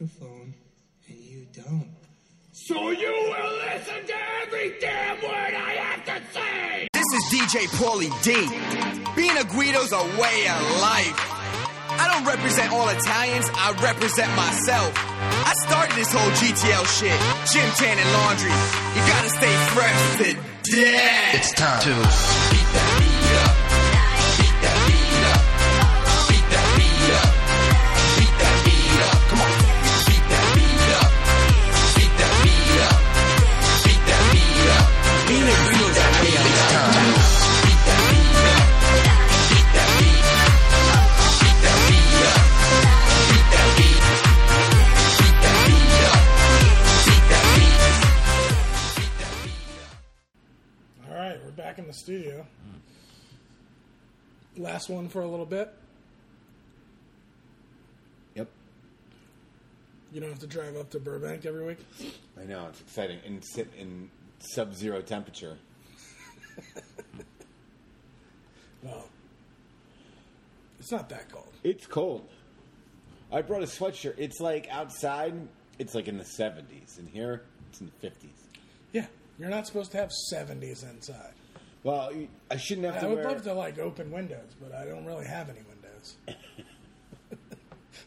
microphone and you don't. So you will listen to every damn word I have to say! This is DJ Pauly D. Being a Guido's a way of life. I don't represent all Italians, I represent myself. I started this whole GTL shit, gym tan and laundry. You gotta stay fresh to death. It's time to Last one for a little bit. Yep. You don't have to drive up to Burbank every week. I know it's exciting and sit in sub-zero temperature. Well, it's not that cold. It's cold. I brought a sweatshirt. It's like outside. It's like in the seventies, and here it's in the fifties. Yeah, you're not supposed to have 70s inside. Well, I shouldn't have to I would wear. love to like open windows, but I don't really have any windows.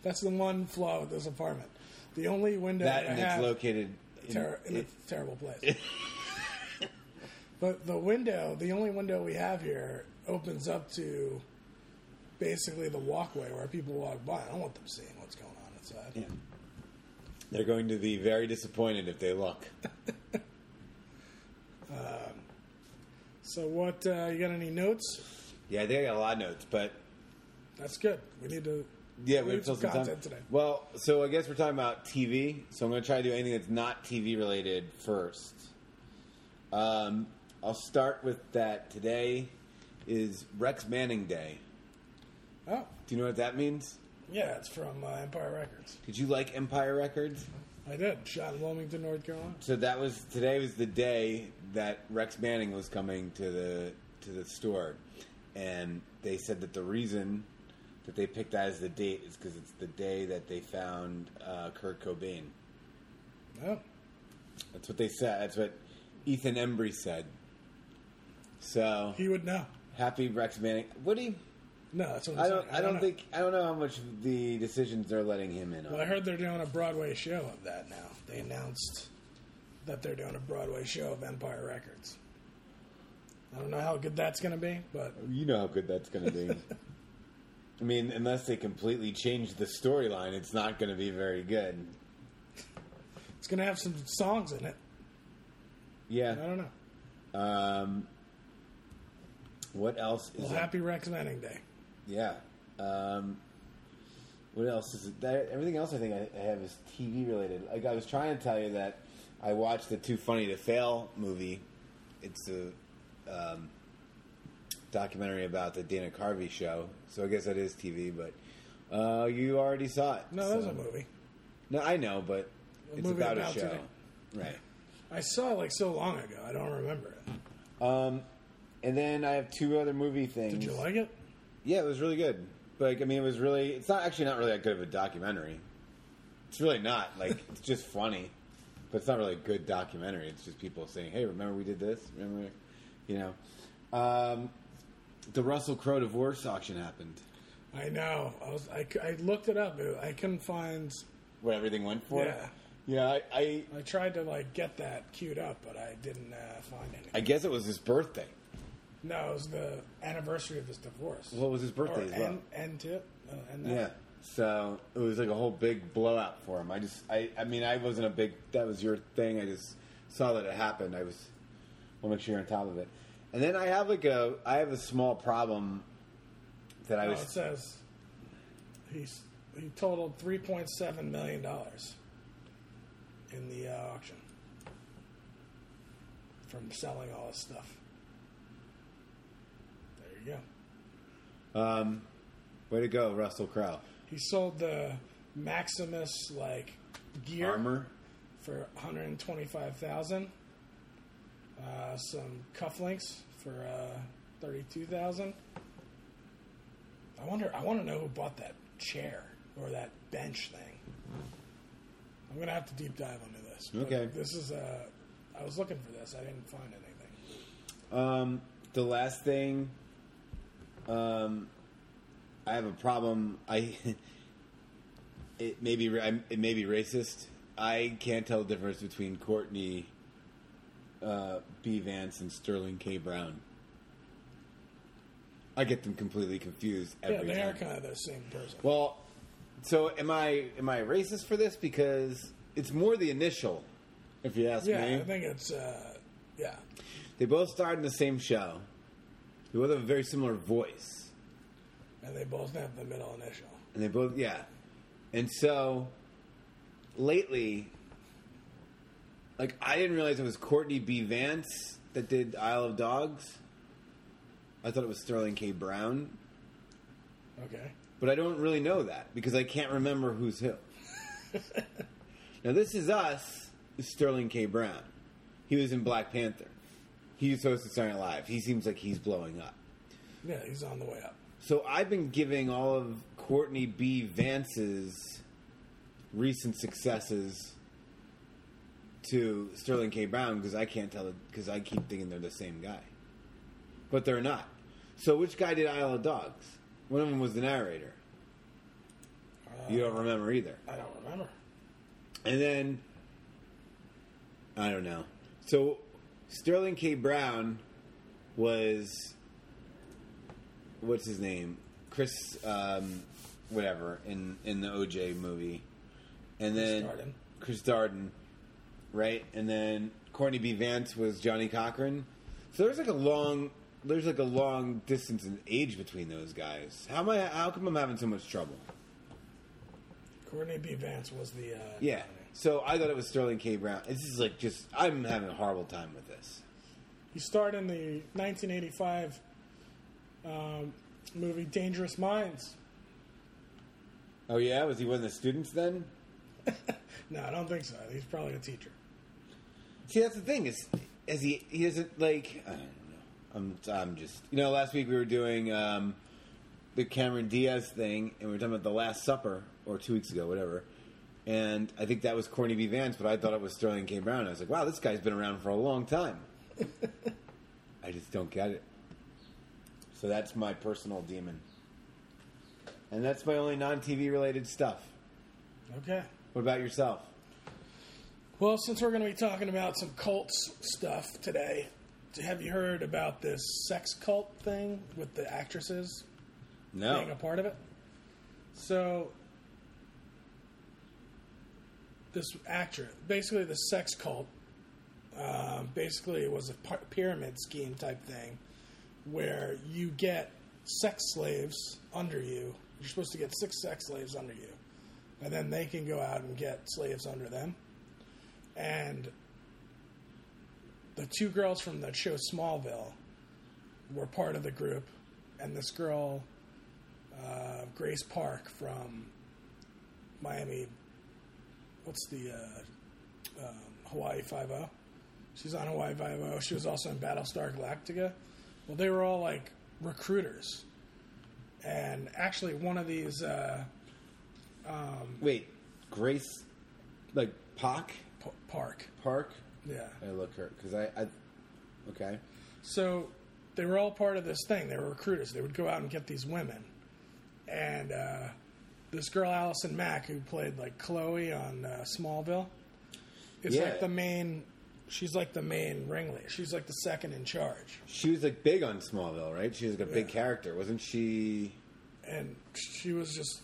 That's the one flaw with this apartment. The only window that I and it's located. In, ter- in it- a terrible place. but the window, the only window we have here, opens up to basically the walkway where people walk by. I don't want them seeing what's going on inside. yeah. They're going to be very disappointed if they look. Uh, So, what uh, you got any notes? Yeah, I think I got a lot of notes, but That's good. We need to. yeah, we, we have some content time. today. Well, so I guess we're talking about TV. So I'm going to try to do anything that's not TV related first. Um, I'll start with that. Today is Rex Manning Day. Oh, Do you know what that means? yeah, it's from uh, Empire Records. Did you like Empire Records? I did. Shot in Wilmington, North Carolina. So that was today was the day that Rex Manning was coming to the to the store, and they said that the reason that they picked that as the date is because it's the day that they found uh, Kurt Cobain. Oh, That's what they said. That's what Ethan Embry said. So he would know. happy Rex Manning. Do you? No, that's what I'm I don't. saying. I don't know. think. I don't know how much the decisions they're letting him in on. Well, I heard they're doing a Broadway show of that now. They announced that they're doing a Broadway show of Empire Records. I don't know how good that's going to be, but You know how good that's going to be. I mean, unless they completely change the storyline, it's not going to be very good. it's going to have some songs in it. Yeah. I don't know. Um, what else is Well, happy Rex Manning Day. Yeah. Um, what else is it? That, everything else I think I, I have is TV related. Like I was trying to tell you that I watched the Too Funny to Fail movie. It's a um, documentary about the Dana Carvey show. So I guess that is TV, but uh, you already saw it. No, that was a movie. No, I know, but A it's about, about a show. today. Right. I saw it like so long ago. I don't remember it. Um, and then I have two other movie things. Did you like it? Yeah, it was really good. But like, I mean, it was really. It's not actually not really that good of a documentary. It's really not. Like, it's just funny, but it's not really a good documentary. It's just people saying, "Hey, remember we did this? Remember, you know." Um, the Russell Crowe divorce auction happened. I know. I was. I, I looked it up. I couldn't find. What everything went for? Yeah. Yeah, I, I, I tried to like get that queued up, but I didn't uh, find anything. I guess it was his birthday. No, it was the anniversary of his divorce. What was his birthday as well? end, to it. Uh, that. Yeah. So it was like a whole big blowout for him. I just, I, I mean, I wasn't a big. That was your thing. I just saw that it happened. I was, want to make sure you're on top of it. And then I have like a, I have a small problem that I Oh, was. it says he's he totaled three point seven million dollars in the uh, auction from selling all this stuff. There you go. Um, way to go, Russell Crowe. He sold the Maximus like gear Armor. for one hundred twenty five thousand. Uh, some cufflinks for uh, thirty two thousand. I wonder. I want to know who bought that chair or that bench thing. I'm gonna have to deep dive into this. Okay. This is uh, I was looking for this. I didn't find anything. Um, the last thing, um, I have a problem. I it may be it may be racist. I can't tell the difference between Courtney uh, B. Vance and Sterling K. Brown. I get them completely confused Yeah, every they are kind of the same person. Well, so am I? Am I racist for this? Because it's more the initial. If you ask yeah, me, I think it's uh, yeah. they both starred in the same show. They both have a very similar voice, And they both have the middle initial. and they both yeah. And so lately, like I didn't realize it was Courtney B. Vance that did Isle of Dogs. I thought it was Sterling K. Brown, Okay. but I don't really know that because I can't remember who's who. now this is us, is Sterling K. Brown. He was in Black Panther. He was supposed to Saturday Night Live. He seems like he's blowing up. Yeah, he's on the way up. So I've been giving all of Courtney B. Vance's recent successes to Sterling K. Brown because I can't tell because I keep thinking they're the same guy, but they're not. So which guy did Isle of Dogs? One of them was the narrator. You don't remember either. I don't remember. And then I don't know. So Sterling K. Brown was what's his name? Chris um, whatever in in the OJ movie. And then Darden. Chris Darden, right? And then Courtney B. Vance was Johnnie Cochran. So there's like a long there's like a long distance in age between those guys. How am I how come I'm having so much trouble? Courtney B. Vance was the uh, Yeah. So I thought it was Sterling K. Brown. This is like just I'm having a horrible time with this. He starred in the 1985 um, movie Dangerous Minds. Oh yeah, was he one of the students then? No, I don't think so. He's probably a teacher. See, that's the thing is, is he he doesn't like I don't know. I'm I'm just you know last week we were doing um, the Cameron Diaz thing and we were talking about the Last Supper or two weeks ago whatever, and I think that was Courtney B. Vance, but I thought it was Sterling K. Brown. I was like, wow, this guy's been around for a long time. I just don't get it. So that's my personal demon, and that's my only non-TV related stuff. Okay. What about yourself? Well, since we're going to be talking about some cults stuff today, have you heard about this sex cult thing with the actresses No. being a part of it? So, this actress, basically the sex cult, um, basically it was a pyramid scheme type thing where you get sex slaves under you. You're supposed to get six sex slaves under you. And then they can go out and get slaves under them. And the two girls from the show Smallville were part of the group. And this girl, uh, Grace Park from Miami, what's the uh, um, Hawaii Five O? She's on Hawaii Five O. She was also in Battlestar Galactica. Well, they were all like recruiters, and actually, one of these uh, Wait, Grace, like Pac P- Park, Park. yeah. I look her because I, I, okay. So they were all part of this thing. They were recruiters. They would go out and get these women. And uh, this girl, Allison Mack, who played like Chloe on uh, Smallville, It's Yeah. like the main. She's like the main ringleader. She's like the second in charge. She was like big on Smallville, right? She was like a big character, wasn't she? and she was just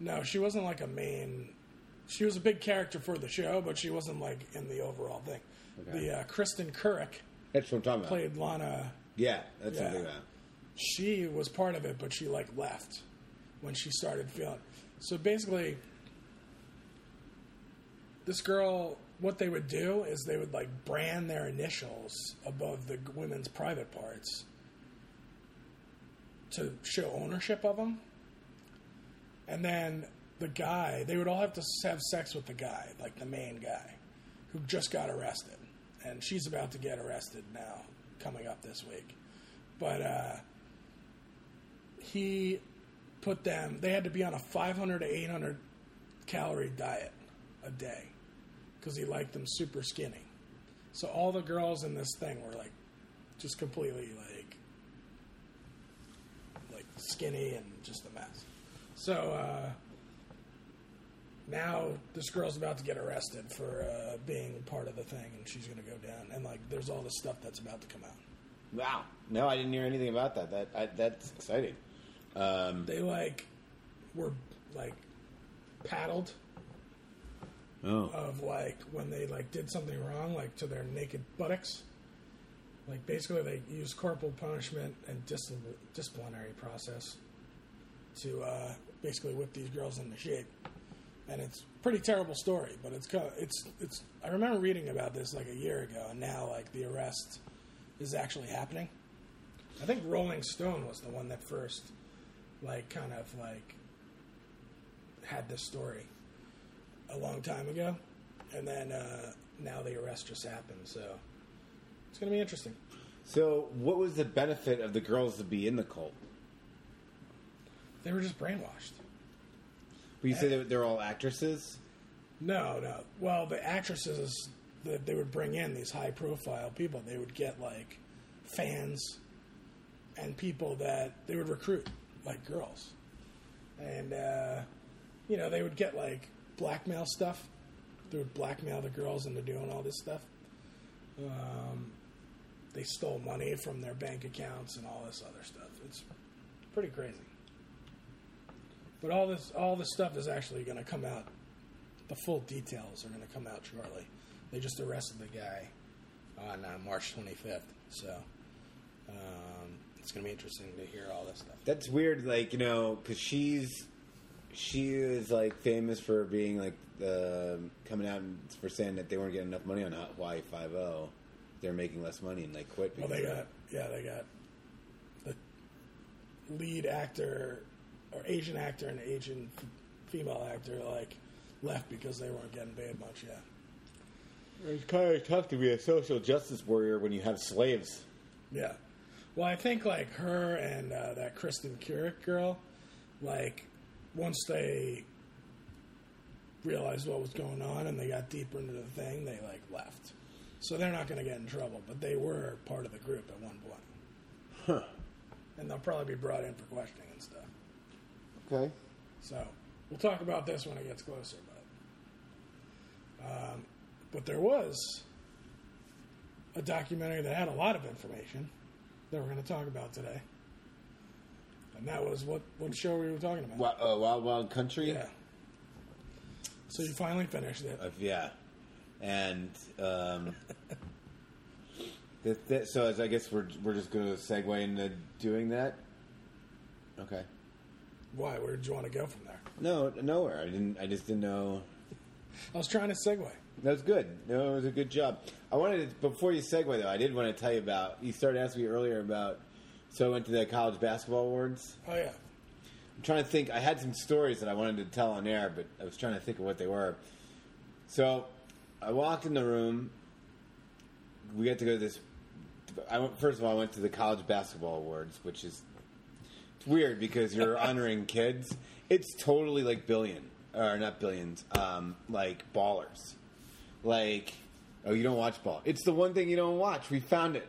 no she wasn't like a main she was a big character for the show but she wasn't like in the overall thing Okay. the uh, Kristin Kreuk That's what I'm talking about. played lana Yeah, that's Yeah. something about. she was part of it but she like left when she started feeling. So basically this girl what they would do is they would like brand their initials above the women's private parts to show ownership of them and then the guy they would all have to have sex with the guy like the main guy who just got arrested. And she's about to get arrested now coming up this week. But uh he put them they had to be on a 500 to 800 calorie diet a day because he liked them super skinny. So all the girls in this thing were like just completely like like skinny and just a mess. So uh, now this girl's about to get arrested for uh, being part of the thing, and she's going to go down. And like, there's all this stuff that's about to come out. Wow. No, I didn't hear anything about that. That I, that's exciting. Um, They like were like paddled oh. of like when they like did something wrong, like to their naked buttocks. Like basically, they used corporal punishment and dis- disciplinary process to uh, basically whip these girls into shape. And it's a pretty terrible story, but it's co- it's it's. I remember reading about this like a year ago, and now like the arrest is actually happening. I think Rolling Stone was the one that first, like, kind of like had this story a long time ago, and then uh, now the arrest just happened. So it's going to be interesting. So, what was the benefit of the girls to be in the cult? They were just brainwashed. But you say they, they're all actresses. No, no. Well, the actresses that they would bring in these high-profile people, they would get like fans and people that they would recruit, like girls, and uh, you know they would get like blackmail stuff. They would blackmail the girls into doing all this stuff. Um, they stole money from their bank accounts and all this other stuff. It's pretty crazy. But all this, all this stuff is actually going to come out the full details are going to come out shortly. They just arrested the guy on uh, March 25th, so um, it's going to be interesting to hear all this stuff. That's weird, like you know, because she's she is like famous for being like uh, coming out and for saying that they weren't getting enough money on Hawaii Five O. They're making less money and they quit. Well, they got yeah, they got the lead actor or Asian actor and Asian female actor like left because they weren't getting paid much. Yeah. It's kind of tough to be a social justice warrior when you have slaves. Yeah. Well, I think like her and uh, that Kristin Kreuk girl, like once they realized what was going on and they got deeper into the thing, they like left. So they're not going to get in trouble, but they were part of the group at one point. Huh. And they'll probably be brought in for questioning and stuff. Okay. So we'll talk about this when it gets closer. But um, but there was a documentary that had a lot of information that we're going to talk about today, and that was what what show we were talking about. Wild, uh, Wild Wild Country. Yeah. So you finally finished it. Uh, yeah, and um, that, that, so as I guess we're we're just going to segue into doing that. Okay. Why? Where did you want to go from there? No, nowhere. I didn't. I just didn't know. I was trying to segue. That was good. No, it was a good job. I wanted to, before you segue though. I did want to tell you about. You started asking me earlier about. So I went to the college basketball awards. Oh yeah. I'm trying to think. I had some stories that I wanted to tell on air, but I was trying to think of what they were. So I walked in the room. We got to go to this. I went, first of all, I went to the college basketball awards, which is it's weird because you're honoring kids. It's totally like billion or not billions, um, like ballers. Like, oh, you don't watch ball. It's the one thing you don't watch. We found it.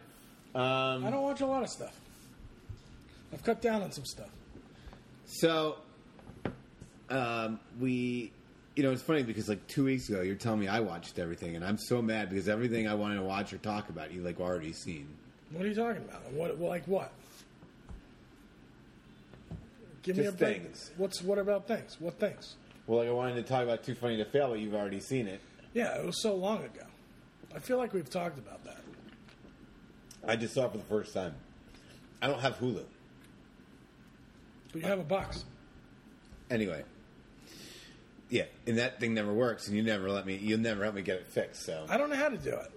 Um, I don't watch a lot of stuff. I've cut down on some stuff. So, um, we, you know, it's funny because like two weeks ago, you're telling me I watched everything, and I'm so mad because everything I wanted to watch or talk about, you like already seen. What are you talking about? What like what? Give me a Just break. things. What's what about things? What things? Well, like I wanted to talk about Too Funny to Fail, but you've already seen it. Yeah, it was so long ago. I feel like we've talked about that. I just saw it for the first time. I don't have Hulu. But you have a box. Anyway, yeah, and that thing never works, and you never let me. You'll never help me get it fixed. So I don't know how to do it.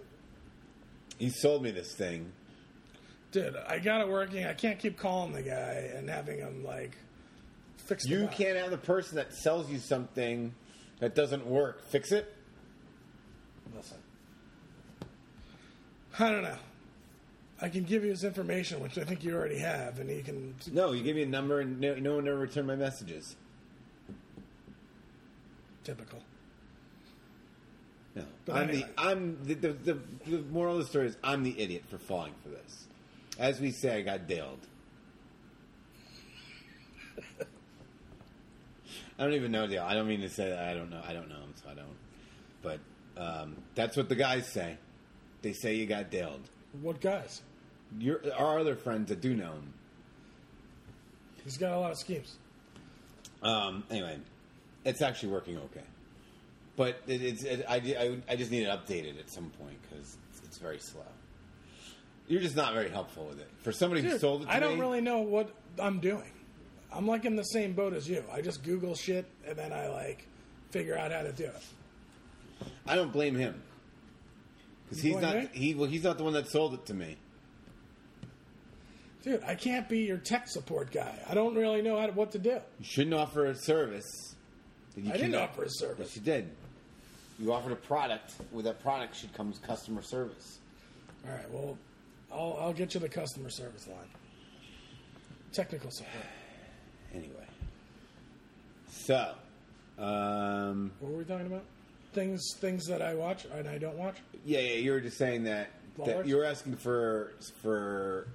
you sold me this thing. Dude, I got it working. I can't keep calling the guy and having him like fix the You box. can't have the person that sells you something that doesn't work fix it. Listen. I don't know. I can give you his information, which I think you already have, and he can. No, you gave me a number, and no, no one ever returned my messages. typical. No, But I'm anyway. the I'm the, the the the moral of the story is I'm the idiot for falling for this. As we say, I got Daled. I don't even know Dale. I don't mean to say that. I don't know. I don't know him, so I don't. But um, that's what the guys say. They say you got Daled. What guys? Your our other friends that do know him. He's got a lot of schemes. Um, anyway, it's actually working okay. But it, it's it, I, I, I just need it updated at some point because it's, it's very slow. You're just not very helpful with it. For somebody who sold it to I don't me, really know what I'm doing. I'm like in the same boat as you. I just Google shit and then I like figure out how to do it. I don't blame him because he's not me? he well, he's not the one that sold it to me. Dude, I can't be your tech support guy. I don't really know how to, what to do. You shouldn't offer a service. You I didn't offer a service. Yes, you did. You offered a product. With that product should comes customer service. All right, well, I'll, I'll get you the customer service line. Technical support. Anyway, so um, What were we talking about? Things things that I watch and I don't watch? Yeah, yeah. You were just saying that, that Ballers? you were asking for for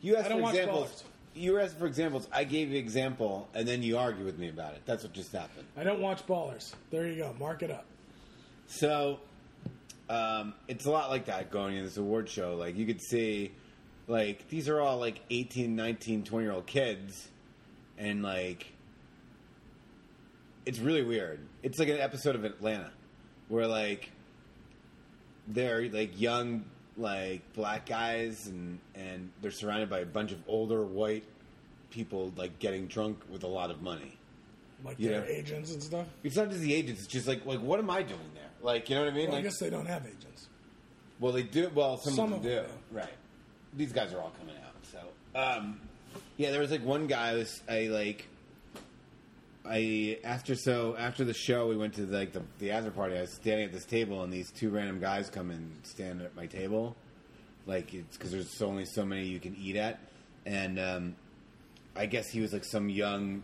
you asked I don't for watch examples. ballers. You were asking for examples. I gave you an example, and then you argue with me about it. That's what just happened. I don't watch ballers. There you go. Mark it up. So um, it's a lot like that going in this award show. Like you could see, like these are all like 18, 19, 20 year old kids, and like it's really weird. It's like an episode of Atlanta where like they're like young like black guys and and they're surrounded by a bunch of older white people like getting drunk with a lot of money. Like their agents and stuff. It's not just the agents. It's just like like what am I doing there? Like you know what I mean? Well, I like guess they don't have agents. well, they do. Well, some, Some of them of do. them Right. These guys are all coming out. So, um, yeah, there was like one guy. I was I like. I after so after the show we went to like the the after party. I was standing at this table and these two random guys come and stand at my table, like it's because there's only so many you can eat at, and um, I guess he was like some young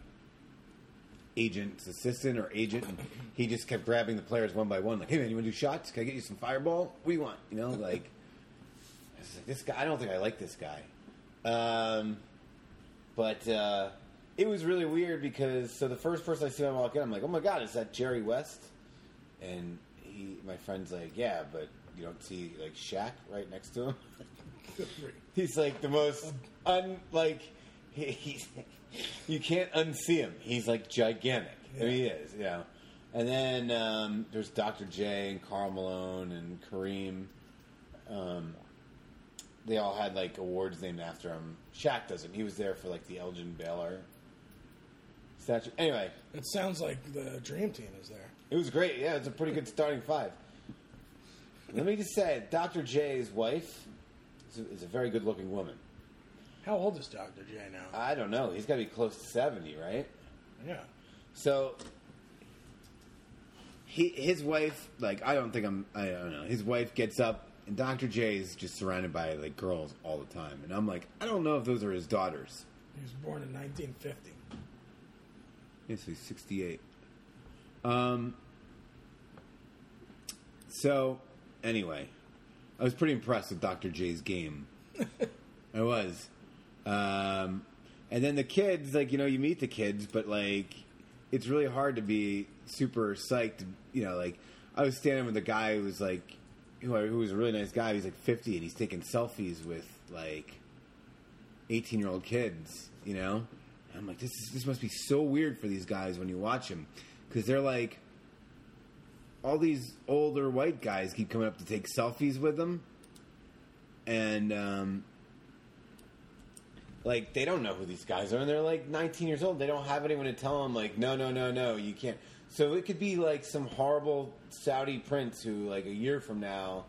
agent's assistant or agent, and he just kept grabbing the players one by one, like, "Hey man, you want to do shots? Can I get you some fireball? What do you want?" You know, like, like, "This guy, I don't think I like this guy." Um, but uh, it was really weird because so the first person I see when I walk in, I'm like, "Oh my god, is that Jerry West?" And he, my friend's like, "Yeah, but you don't see like Shaq right next to him." He's like the most un like he, he's you can't unsee him. He's like gigantic. I mean, he is, you know. And then um, there's Dr. J and Karl Malone and Kareem. Um, they all had like awards named after him. Shaq doesn't. He was there for like the Elgin Baylor statue. Anyway, It sounds like the dream team is there. it was great. Yeah, it's a pretty good starting five. Let me just say, Dr. J's wife is a, is a very good-looking woman. How old is Dr. J now? I don't know. He's got to be close to seventy, right? yeah. So he, his wife, like, I don't think I'm. I don't know. His wife gets up, and Dr. J is just surrounded by like girls all the time, and I'm like, I don't know if those are his daughters. He was born in 1950. Yes, he's 68. Um. So, anyway, I was pretty impressed with Dr. J's game. I was. Um, and then the kids, like, you know, you meet the kids, but, like, it's really hard to be super psyched. You know, like, I was standing with a guy who was, like, who, who was a really nice guy. He's, like, 50, and he's taking selfies with, like, 18 year old kids, you know? And I'm like, this, is, this must be so weird for these guys when you watch them. Because they're like, all these older white guys keep coming up to take selfies with them. And, um, like, they don't know who these guys are. And they're like 19 years old. They don't have anyone to tell them, like, no, no, no, no, you can't. So it could be like some horrible Saudi prince who, like, a year from now,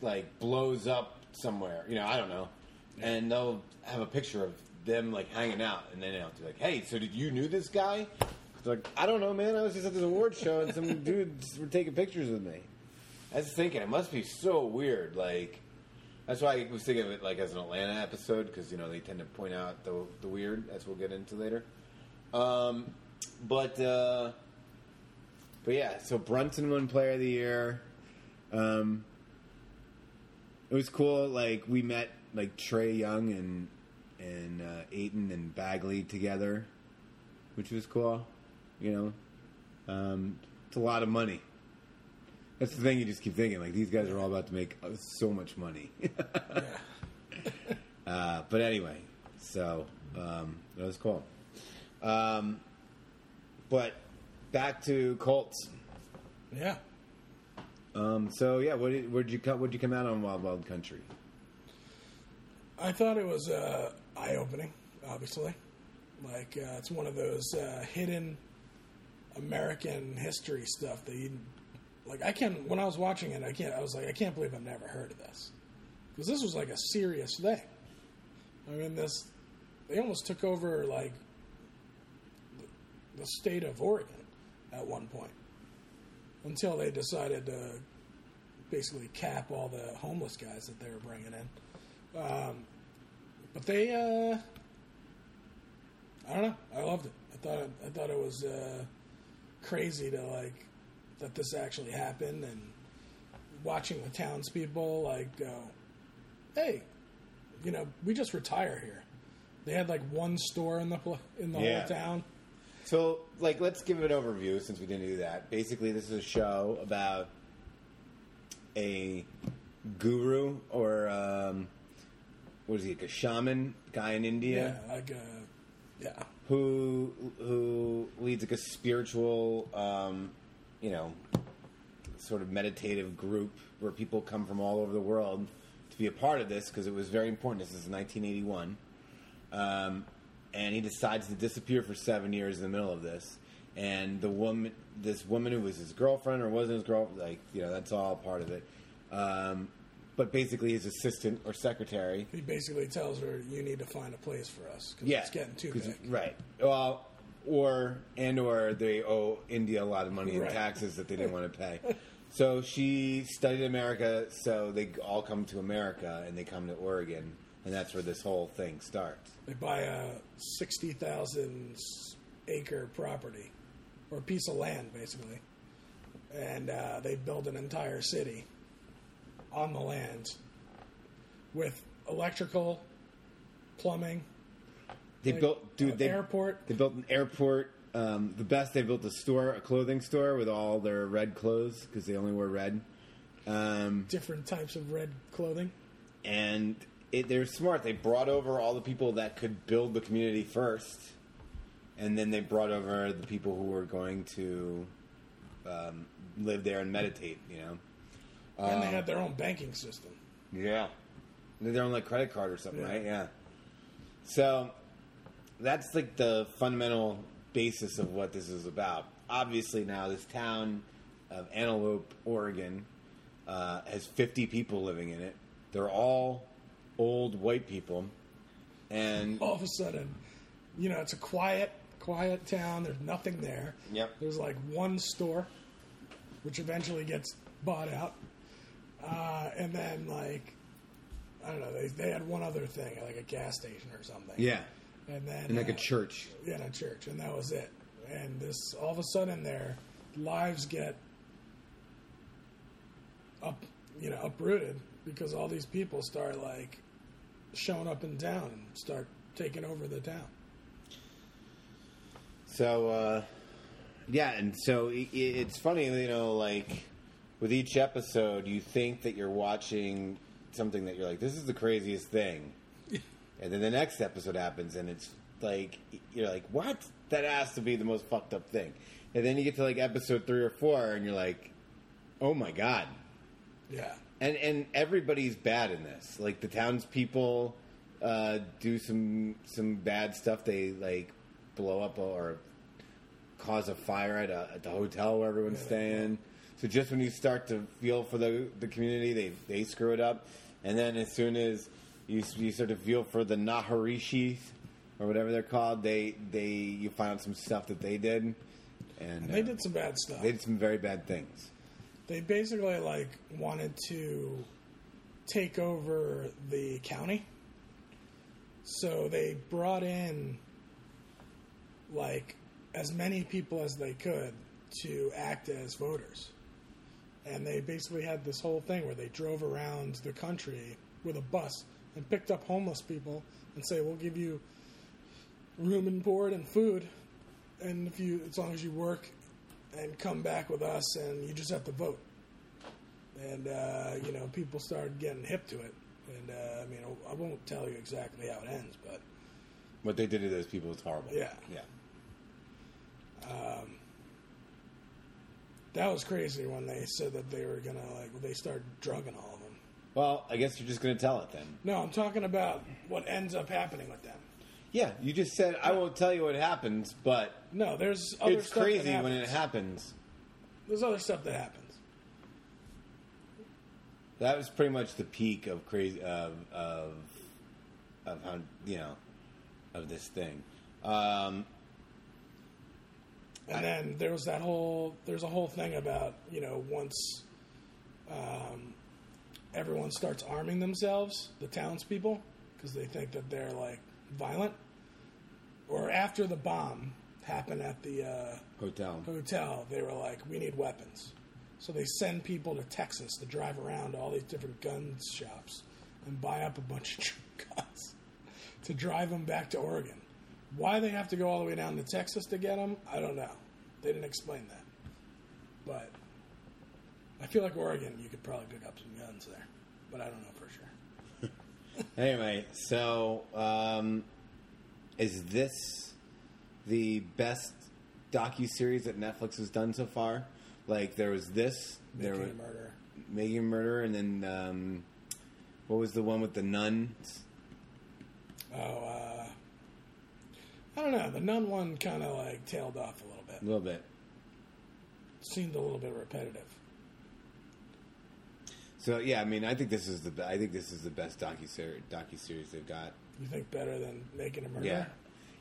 like, blows up somewhere. You know, I don't know. And they'll have a picture of them, like, hanging out. And then they'll be like, hey, so did you knew this guy? It's like, I don't know, man. I was just at this award show and some dudes were taking pictures with me. I was thinking, it must be so weird. Like, that's why I was thinking of it like as an Atlanta episode because you know they tend to point out the the weird, as we'll get into later. Um, but uh, but yeah, so Brunson won Player of the Year. Um, it was cool. Like we met like Trae Young and and uh, Ayton and Bagley together, which was cool. You know, um, it's a lot of money. That's the thing you just keep thinking. Like these guys are all about to make uh, so much money. Uh, but anyway, so um, that was cool. Um, but back to Colts. Yeah. Um, so yeah, what did, where'd you come? Where'd you come out on Wild Wild Country? I thought it was uh, eye opening, obviously. Like, uh, it's one of those uh, hidden American history stuff that you. Like, I can't. When I was watching it, I can't. I was like, I can't believe I've never heard of this. Because this was like a serious thing. I mean, this. They almost took over, like, the, state of Oregon at one point. Until they decided to basically cap all the homeless guys that they were bringing in. Um, but they, uh, I don't know. I loved it. I thought it, I thought it was uh, crazy to like that this actually happened, and watching the townspeople like go, "Hey, you know, we just retire here." They had like one store in the pl- in the Yeah. whole town. So, like, let's give it an overview since we didn't do that. Basically, this is a show about a guru or um, what is he, like a shaman guy in India Yeah, like uh, yeah, who who leads like a spiritual, um, you know, sort of meditative group where people come from all over the world to be a part of this because it was very important. This is 1981, um, and he decides to disappear for seven years in the middle of this. And the woman, this woman who was his girlfriend or wasn't his girlfriend, like you know, that's all part of it. Um, but basically, his assistant or secretary he basically tells her, "You need to find a place for us because yeah, it's getting too 'cause- big." Right. Well, or and or they owe India a lot of money in Right. taxes that they didn't want to pay. So she studied America, so they all come to America and they come to Oregon, and that's where this whole thing starts. They buy a sixty thousand acre property or piece of land, basically, and uh, they build an entire city on the land with electrical, plumbing, They like, built, dude. uh, They airport. They built an airport. Um, the best. They built a store, a clothing store with all their red clothes because they only wear red. Um, different types of red clothing. and it, they're smart. They brought over all the people that could build the community first, and then they brought over the people who were going to um, live there and meditate. You know, and they Um, had their own banking system. yeah, they're on like credit card or something, Yeah. right? Yeah. So that's like the fundamental basis of what this is about. Obviously, now this town of Antelope, Oregon, uh, has 50 people living in it. They're all old white people, and All of a sudden, you know, it's a quiet, quiet town. There's nothing there. Yep. There's like one store, which eventually gets bought out, uh, and then like I don't know. They they had one other thing, like a gas station or something. yeah, And then and like a uh, church. Yeah, in a church, and that was it. And this, all of a sudden, their lives get up, you know, uprooted because all these people start like showing up in town and start taking over the town. So, uh, yeah, and so i i- it's funny, you know, like with each episode, you think that you're watching something that you're like, this is the craziest thing. and then the next episode happens, and it's like, you're like, what? That has to be the most fucked up thing. And then you get to like episode three or four, and you're like, oh my God. Yeah, And and everybody's bad in this. Like the townspeople uh, do some some bad stuff. They like blow up or cause a fire at a at the hotel where everyone's Yeah. staying. So just when you start to feel for the the community, they they screw it up. And then as soon as you you start to feel for the Naharishis or whatever they're called, they they you find out some stuff that they did. And, and they uh, did some bad stuff. they did some very bad things. They basically like wanted to take over the county. So they brought in like as many people as they could to act as voters. And they basically had this whole thing where they drove around the country with a bus and picked up homeless people and say, "We'll give you room and board and food, and if you, as long as you work and come back with us, and you just have to vote." And uh, you know, people started getting hip to it. And uh, I mean, I won't tell you exactly how it ends, but What they did to those people is horrible. Yeah. Yeah. That was crazy when they said that they were gonna like they started drugging all of them. Well, I guess you're just going to tell it then. No, I'm talking about what ends up happening with them. Yeah, you just said I won't tell you what happens, but No, there's other it's stuff that crazy when it happens. There's other stuff that happens. That was pretty much the peak of crazy of of of how you know of this thing. Um, And then there was that whole there's a whole thing about you know once um, everyone starts arming themselves, the townspeople, because they think that they're like violent, or after the bomb happened at the uh, hotel. hotel, they were like, we need weapons. So they send people to Texas to drive around to all these different gun shops and buy up a bunch of guns to drive them back to Oregon. Why they have to go all the way down to Texas to get them, I don't know. They didn't explain that. But I feel like Oregon, you could probably pick up some guns there. But I don't know for sure. Anyway, so um, is this the best docu series that Netflix has done so far? Like there was this, there was murder. Making a Murder, and then um, what was the one with the nuns? Oh, uh, I don't know. The nun one kind of like tailed off a little bit. A little bit. Seemed a little bit repetitive. So yeah, I mean, I think this is the I think this is the best docu docu series they've got. You think better than making a murder? Yeah,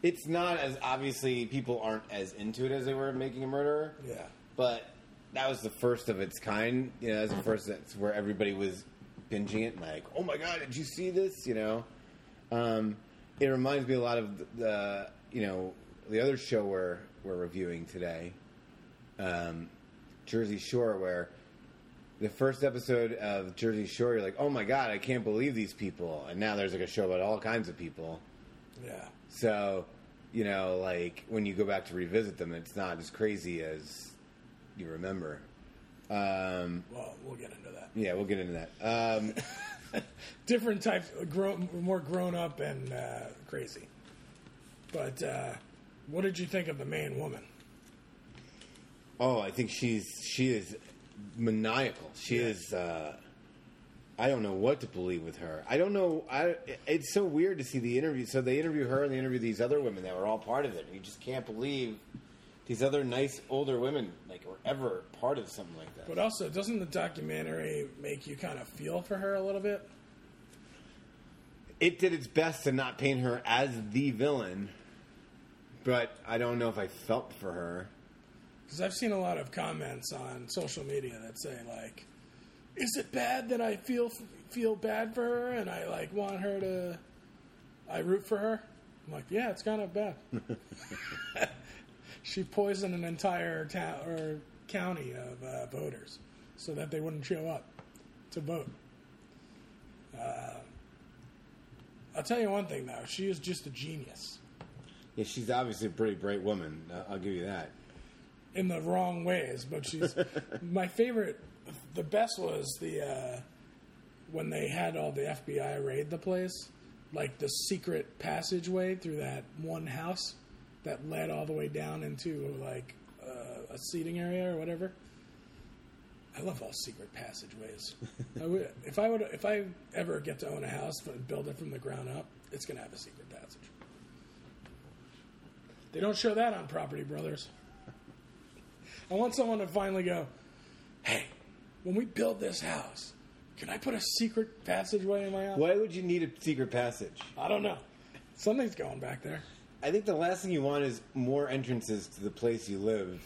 it's not as obviously people aren't as into it as they were making a murderer. Yeah. but that was the first of its kind. You know, as the first that's where everybody was binging it, like, oh my god, did you see this? You know, um, it reminds me a lot of the you know the other show we're we're reviewing today, um, Jersey Shore, where the first episode of Jersey Shore, you're like, oh my god, I can't believe these people, and now there's like a show about all kinds of people. Yeah. So, you know, like when you go back to revisit them, it's not as crazy as you remember. Um, Well, we'll get into that. yeah, we'll get into that. Um, Different types, grown, more grown up and uh, crazy. But uh, what did you think of the main woman? oh, I think she's she is maniacal. She Yeah. is. Uh, I don't know what to believe with her. I don't know. I, it's so weird to see the interview. So they interview her and they interview these other women that were all part of it. And you just can't believe these other nice older women like were ever part of something like that. But also, doesn't the documentary make you kind of feel for her a little bit? it did its best to not paint her as the villain, but I don't know if I felt for her. Because I've seen a lot of comments on social media that say like, "Is it bad that I feel feel bad for her and I like want her to, I root for her?" I'm like, "Yeah, it's kind of bad." she poisoned an entire town or county of uh, voters so that they wouldn't show up to vote. Uh, I'll tell you one thing though, she is just a genius Yeah, she's obviously a pretty bright woman. I'll give you that. in the wrong ways, but she's my favorite. The best was the uh, when they had all the FBI raid the place, like the secret passageway through that one house that led all the way down into like uh, a seating area or whatever. I love all secret passageways. I would, if I would, if I ever get to own a house and build it from the ground up, it's gonna have a secret passage. They don't show that on Property Brothers. I want someone to finally go, hey, when we build this house, can I put a secret passageway in my house? Why would you need a secret passage? I don't know. Something's going back there. I think the last thing you want is more entrances to the place you live.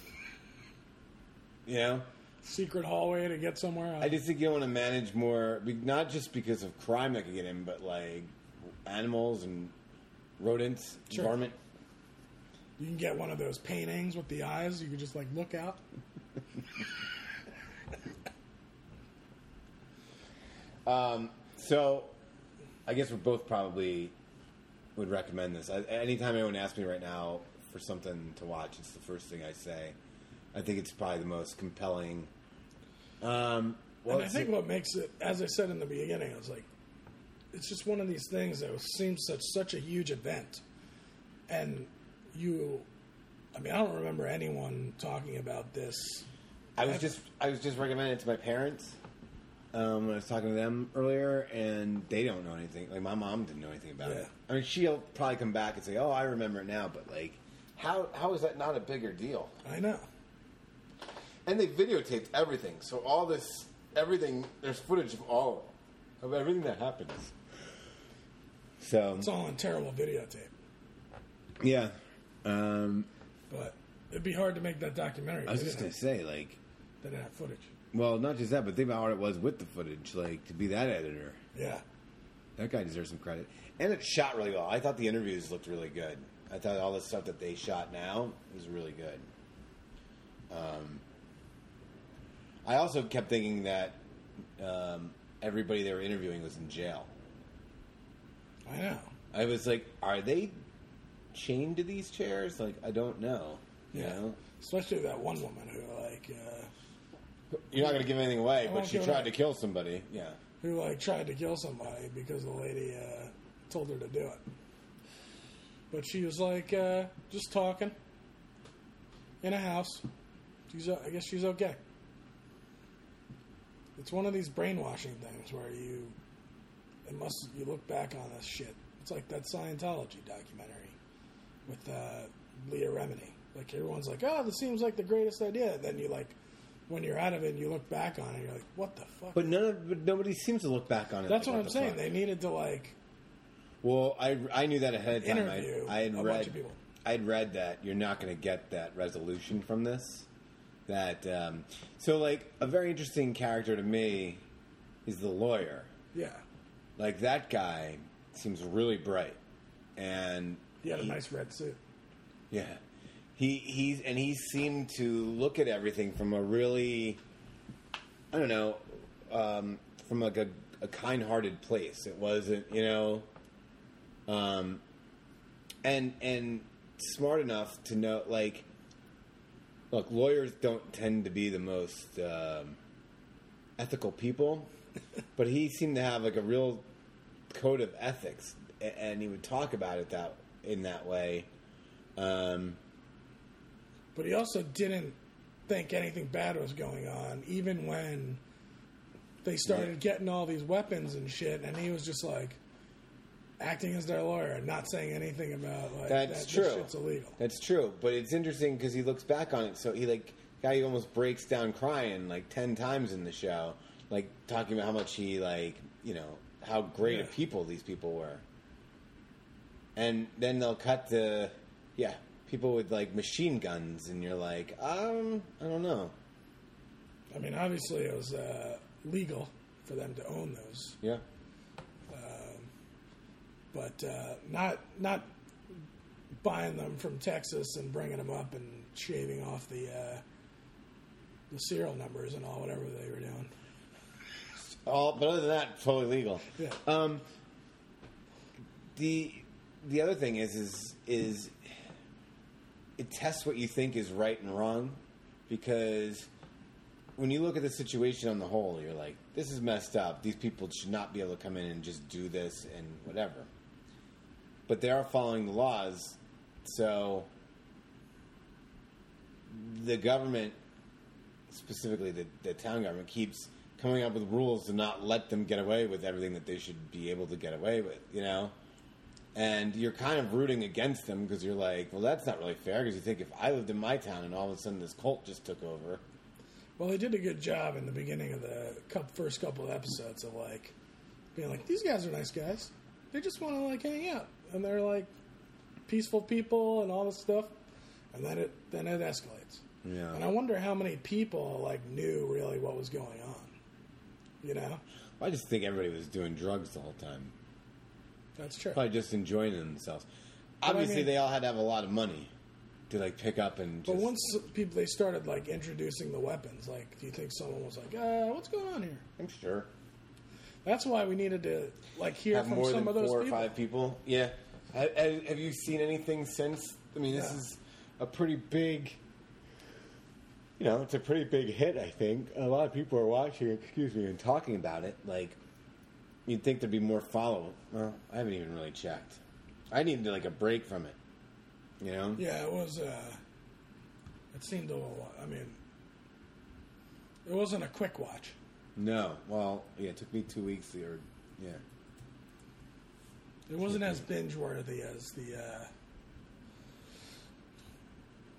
You know? Secret hallway to get somewhere else. I just think you want to manage more, not just because of crime that could get in, but like animals and rodents, Sure. environment. You can get one of those paintings with the eyes. You can just like look out. Um, so, I guess we're both probably would recommend this. I, anytime anyone asks me right now for something to watch, it's the first thing I say. I think it's probably the most compelling. Um, well, and I think what makes it, as I said in the beginning, I was like, it's just one of these things that seems such such a huge event, and you, I mean, I don't remember anyone talking about this. I was just I was just recommending it to my parents. Um, I was talking to them earlier, and they don't know anything. Like my mom didn't know anything about it. I mean, she'll probably come back and say, "Oh, I remember it now," but like, how how is that not a bigger deal? I know. And they videotaped everything, so all this everything there's footage of all of it, of everything that happens. So It's all on terrible videotape, yeah, um, but it'd be hard to make that documentary. I was just gonna say like, they didn't have footage. well, not just that, but think about how it was with the footage. Like to be that editor, Yeah, That guy deserves some credit. And it shot really well. I thought the interviews looked really good. I thought all the stuff that they shot now was really good. Um, I also kept thinking that um, everybody they were interviewing was in jail. I know. I was like, are they chained to these chairs? Like, I don't know. You Yeah, know? especially that one woman who like uh, You're not going to give anything away, I but she tried away. to kill somebody. Yeah. who like tried to kill somebody because the lady uh, told her to do it. But she was like uh, just talking in a house. She's uh, I guess she's okay. It's one of these brainwashing things where you it must you look back on this shit. It's like that Scientology documentary with uh, Leah Remini. Like everyone's like, "Oh, this seems like the greatest idea." Then you like when you're out of it and you look back on it, you're like, "What the fuck?" But none of, but nobody seems to look back on it. That's like, what I'm the saying. fuck? They needed to like Well, I, I knew that ahead of time. Interview I, I had a bunch read of people. I'd read that you're not going to get that resolution from this. That um, so like a very interesting character to me is the lawyer. yeah. Like that guy seems really bright, and He had a nice red suit. yeah, he he's and he seemed to look at everything from a really, I don't know, um, from like a, a kind-hearted place. It wasn't, you know, um, and and smart enough to know like, look, lawyers don't tend to be the most um, ethical people, but he seemed to have like a real code of ethics, and he would talk about it that in that way. Um, But he also didn't think anything bad was going on, even when they started Yeah. getting all these weapons and shit, and he was just like acting as their lawyer and not saying anything about like That's that true. illegal. That's true, but it's interesting because he looks back on it. So he like guy almost breaks down crying like ten times in the show, like talking about how much he like you know how great Yeah. of people these people were. And then they'll cut to yeah people with like machine guns, and you're like um I don't know I mean, obviously it was uh, legal for them to own those, yeah but uh, not not buying them from Texas and bringing them up and shaving off the uh, the serial numbers and all whatever they were doing. all but other than that totally legal. Yeah. Um, the the other thing is is is it tests what you think is right and wrong because when you look at the situation on the whole, you're like, this is messed up. These people should not be able to come in and just do this and whatever. But they are following the laws, so the government, specifically the, the town government, keeps coming up with rules to not let them get away with everything that they should be able to get away with, you know? And you're kind of rooting against them because you're like, well, that's not really fair because you think if I lived in my town and all of a sudden this cult just took over. Well, they did a good job in the beginning of the first couple of episodes of like being like, these guys are nice guys. They just want to like hang out, and they're like peaceful people and all this stuff. And then it then it escalates. Yeah. And I wonder how many people like knew really what was going on. You know, I just think everybody was doing drugs the whole time. That's true. Probably just enjoying themselves. I Obviously, mean- they all had to have a lot of money. to like pick up and But once people they started like introducing the weapons, like, do you think someone was like, uh, "What's going on here"? I'm sure That's why we needed to like hear have from more some than of those four people. or five people. Yeah. Have, have have you seen anything since? I mean, this Yeah. is a pretty big. You know, it's a pretty big hit. I think a lot of people are watching. Excuse me, and talking about it. Like, you'd think there'd be more follow. Well, I haven't even really checked. I needed like a break from it. You know. Yeah, it was. Uh, it seemed a little. I mean, it wasn't a quick watch. No. Well, yeah. It took me two weeks. Or yeah. It wasn't as binge worthy as the uh,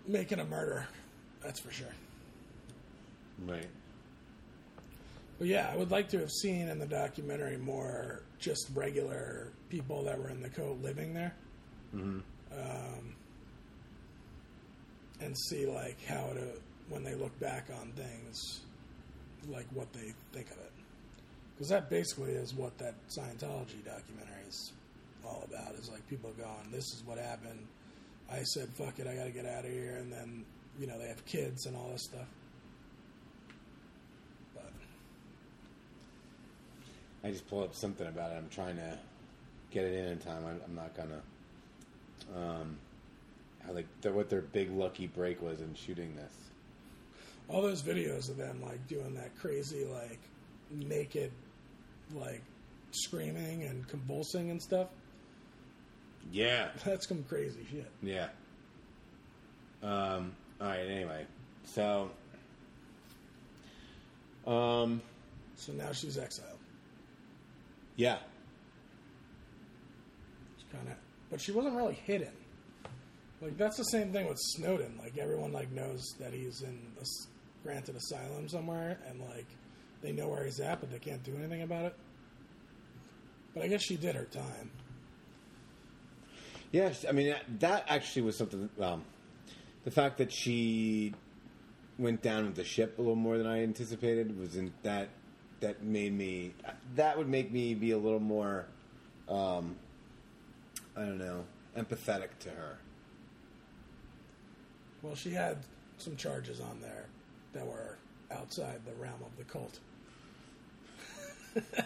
making a murder. That's for sure. Right. But yeah, I would like to have seen in the documentary more just regular people that were in the code living there. Um, and see like how to when they look back on things, like what they think of it. Because that basically is what that Scientology documentary is all about. Is like people going, "This is what happened." I said, "Fuck it, I got to get out of here," and then you know they have kids and all this stuff. But I just pulled up something about it. I'm trying to get it in in time. I'm, I'm not gonna. Um, how like the, what their big lucky break was in shooting this. all those videos of them like doing that crazy like naked like screaming and convulsing and stuff Yeah, that's some crazy shit yeah. Um. All right. Anyway, so. Um. so now she's exiled Yeah. It's kind of but she wasn't really hidden like that's the same thing with snowden like everyone like knows that he's in a granted asylum somewhere and like they know where he's at but they can't do anything about it but i guess she did her time Yes, I mean that, that actually was something. Um, the fact that she went down with the ship a little more than I anticipated was in that that made me that would make me be a little more um, I don't know empathetic to her. Well, she had some charges on there that were outside the realm of the cult.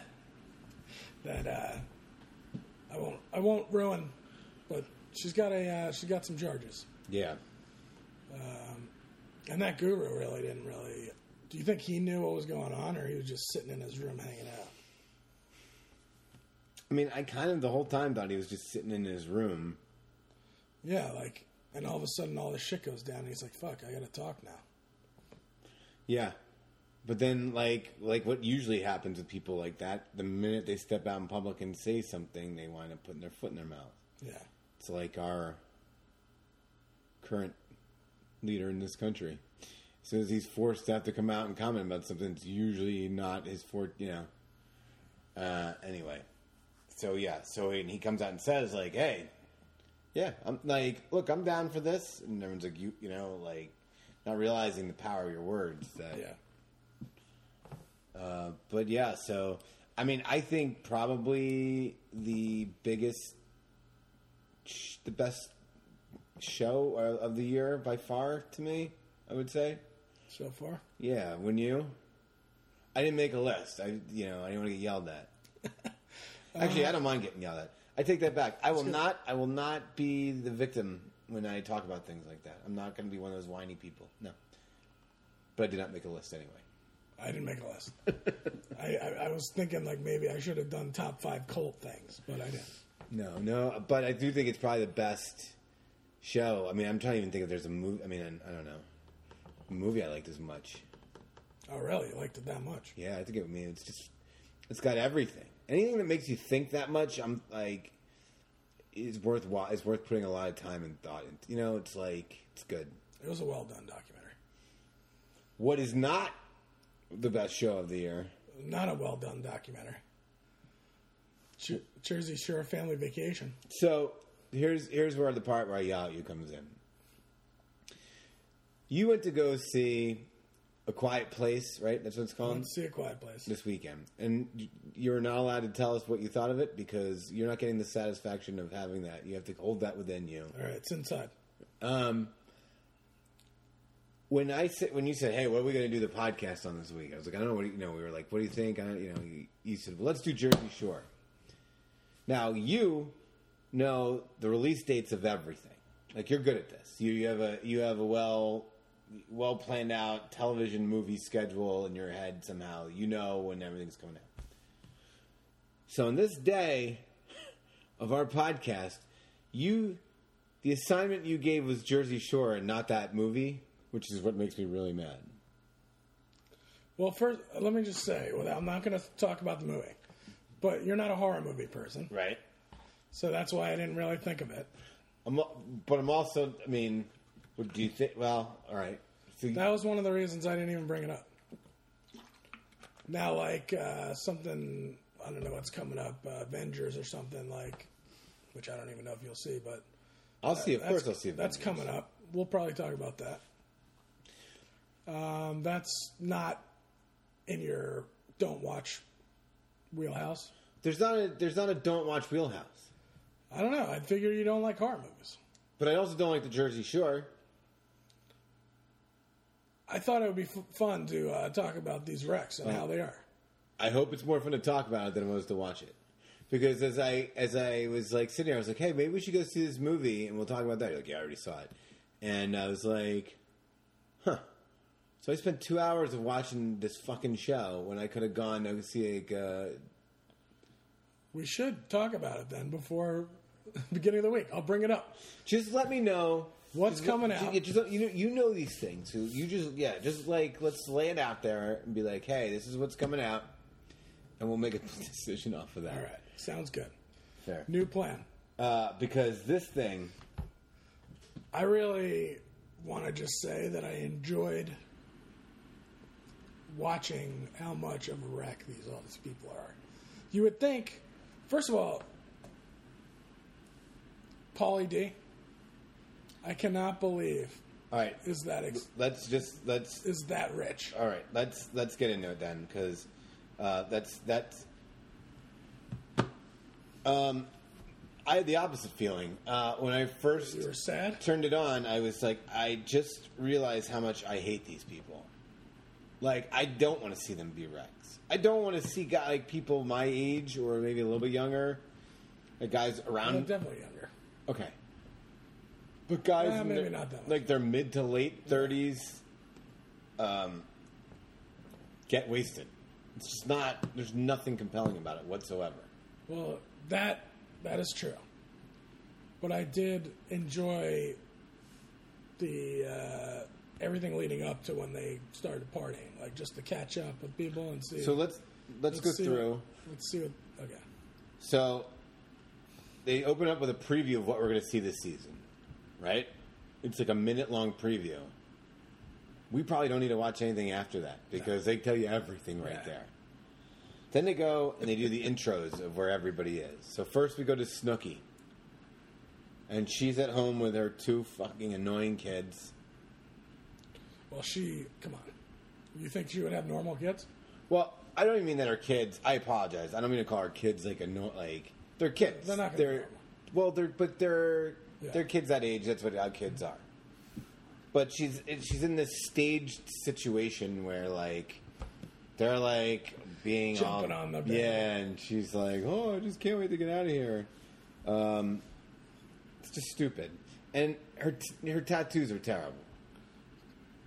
that uh, I won't I won't ruin, but she's got a uh, she got some charges, Yeah, and that guru really didn't really. Do you think he knew what was going on, or he was just sitting in his room hanging out? I mean, I kind of the whole time thought he was just sitting in his room. Yeah, like, and all of a sudden all this shit goes down, and he's like, "Fuck, I got to talk now." Yeah. But then like like what usually happens with people like that, the minute they step out in public and say something, they wind up putting their foot in their mouth. Yeah, It's like our current leader in this country. As soon as he's forced to have to come out and comment about something, it's usually not his forte, you know. Uh, anyway, so yeah, so and he comes out and says like, "Hey, yeah, I'm like, look, I'm down for this," and everyone's like, "You, you know, like, not realizing the power of your words." That yeah. uh, but yeah, so I mean, I think probably the biggest, the best show of the year by far to me. I would say, So far, yeah. When you, I didn't make a list. I, you know, I didn't want to get yelled at. Uh, Actually, I don't mind getting yelled at. I take that back. I will not. I will not be the victim when I talk about things like that. I'm not going to be one of those whiny people. No. But I did not make a list anyway. I didn't make a list. I, I, I was thinking like maybe I should have done top five cult things, but I didn't. No, no, but I do think it's probably the best show. I mean, I'm trying to even think if there's a movie. I mean, I, I don't know, movie I liked as much. Oh, really? You liked it that much? Yeah, I think it. I mean, it's just it's got everything. Anything that makes you think that much, I'm like, is worth is worth putting a lot of time and thought into. You know, it's like it's good. It was a well done documentary. What is not the best show of the year? Not a well done documentary. Jersey Shore Family Vacation. So here's here's where the part where I yell at you comes in. You went to go see a quiet place, right? That's what it's called see a quiet place. this weekend, and you're not allowed to tell us what you thought of it because you're not getting the satisfaction of having that. You have to hold that within you. All right, it's inside. Um, when I said when you said, "Hey, what are we going to do the podcast on this week?" I was like, "I don't know what you, you know." We were like, "What do you think?" I, you know, you, you said, "Well, let's do Jersey Shore." Now you know the release dates of everything. Like you're good at this. You, you have a you have a well well planned out television movie schedule in your head somehow. You know when everything's coming out. So on this day of our podcast, you the assignment you gave was Jersey Shore and not that movie, which is what makes me really mad. Well, first, let me just say, well, I'm not going to talk about the movie, but you're not a horror movie person, Right. so that's why I didn't really think of it. I'm, but I'm also. I mean, what do you think? Well, all right. That was one of the reasons I didn't even bring it up. Now, like uh, something, I don't know what's coming up, uh, Avengers or something like, which I don't even know if you'll see, but I'll see. Of that's, course, I'll see. That's Avengers. coming up. We'll probably talk about that. Um, that's not in your don't watch wheelhouse. There's not a. There's not a. Don't watch Wheelhouse. I don't know. I figure you don't like horror movies. But I also don't like the Jersey Shore. I thought it would be f- fun to uh, talk about these wrecks and how they are. I hope it's more fun to talk about it than it was to watch it. Because as I as I was like sitting there, I was like, "Hey, maybe we should go see this movie and we'll talk about that." You're like, "Yeah, I already saw it," and I was like, "Huh." So I spent two hours of watching this fucking show when I could have gone to see like, uh, We should talk about it then before the beginning of the week. I'll bring it up. Just let me know What's coming out. You, just, you know, you know these things. So you just yeah, just like let's lay it out there and be like, hey, this is what's coming out, and we'll make a decision off of that. All right. Sounds good. fair. New plan. Uh, because this thing, I really want to just say that I enjoyed watching how much of a wreck these all these people are. You would think, first of all, Pauly D. I cannot believe all right, is that ex- let's just let's is that rich. all right, let's let's get into it then because uh, that's that's. Um, I had the opposite feeling uh, when I first You were sad. turned it on, I was like, I just realized how much I hate these people. Like, I don't want to see them be wrecks. I don't want to see guy, like people my age or maybe a little bit younger, like guys I'm around. definitely younger. Okay, but guys, in maybe not that much. like their mid to late thirties, um, get wasted. It's just not. There's nothing compelling about it whatsoever. Well, that that is true. But I did enjoy the uh, everything leading up to when they started partying, like just to catch up with people and see. So let's let's, go see through. Let's see what. Okay. So they open up with a preview of what we're going to see this season, right? It's like a minute long preview. We probably don't need to watch anything after that because they tell you everything right Yeah. there. Then they go and they do the intros of where everybody is. So first we go to Snooki. And she's at home with her two fucking annoying kids. Well, she. Come on. You think she would have normal kids? Well, I don't even mean that her kids. I apologize. I don't mean to call her kids like a anno- like they're kids. They're not They're normal. well, they're but they're Yeah. they're kids that age. That's what how kids are. But she's she's in this staged situation where like they're like being Jumping all- on the bed. yeah, and she's like, oh, I just can't wait to get out of here. Um, it's just stupid, and her t- her tattoos are terrible.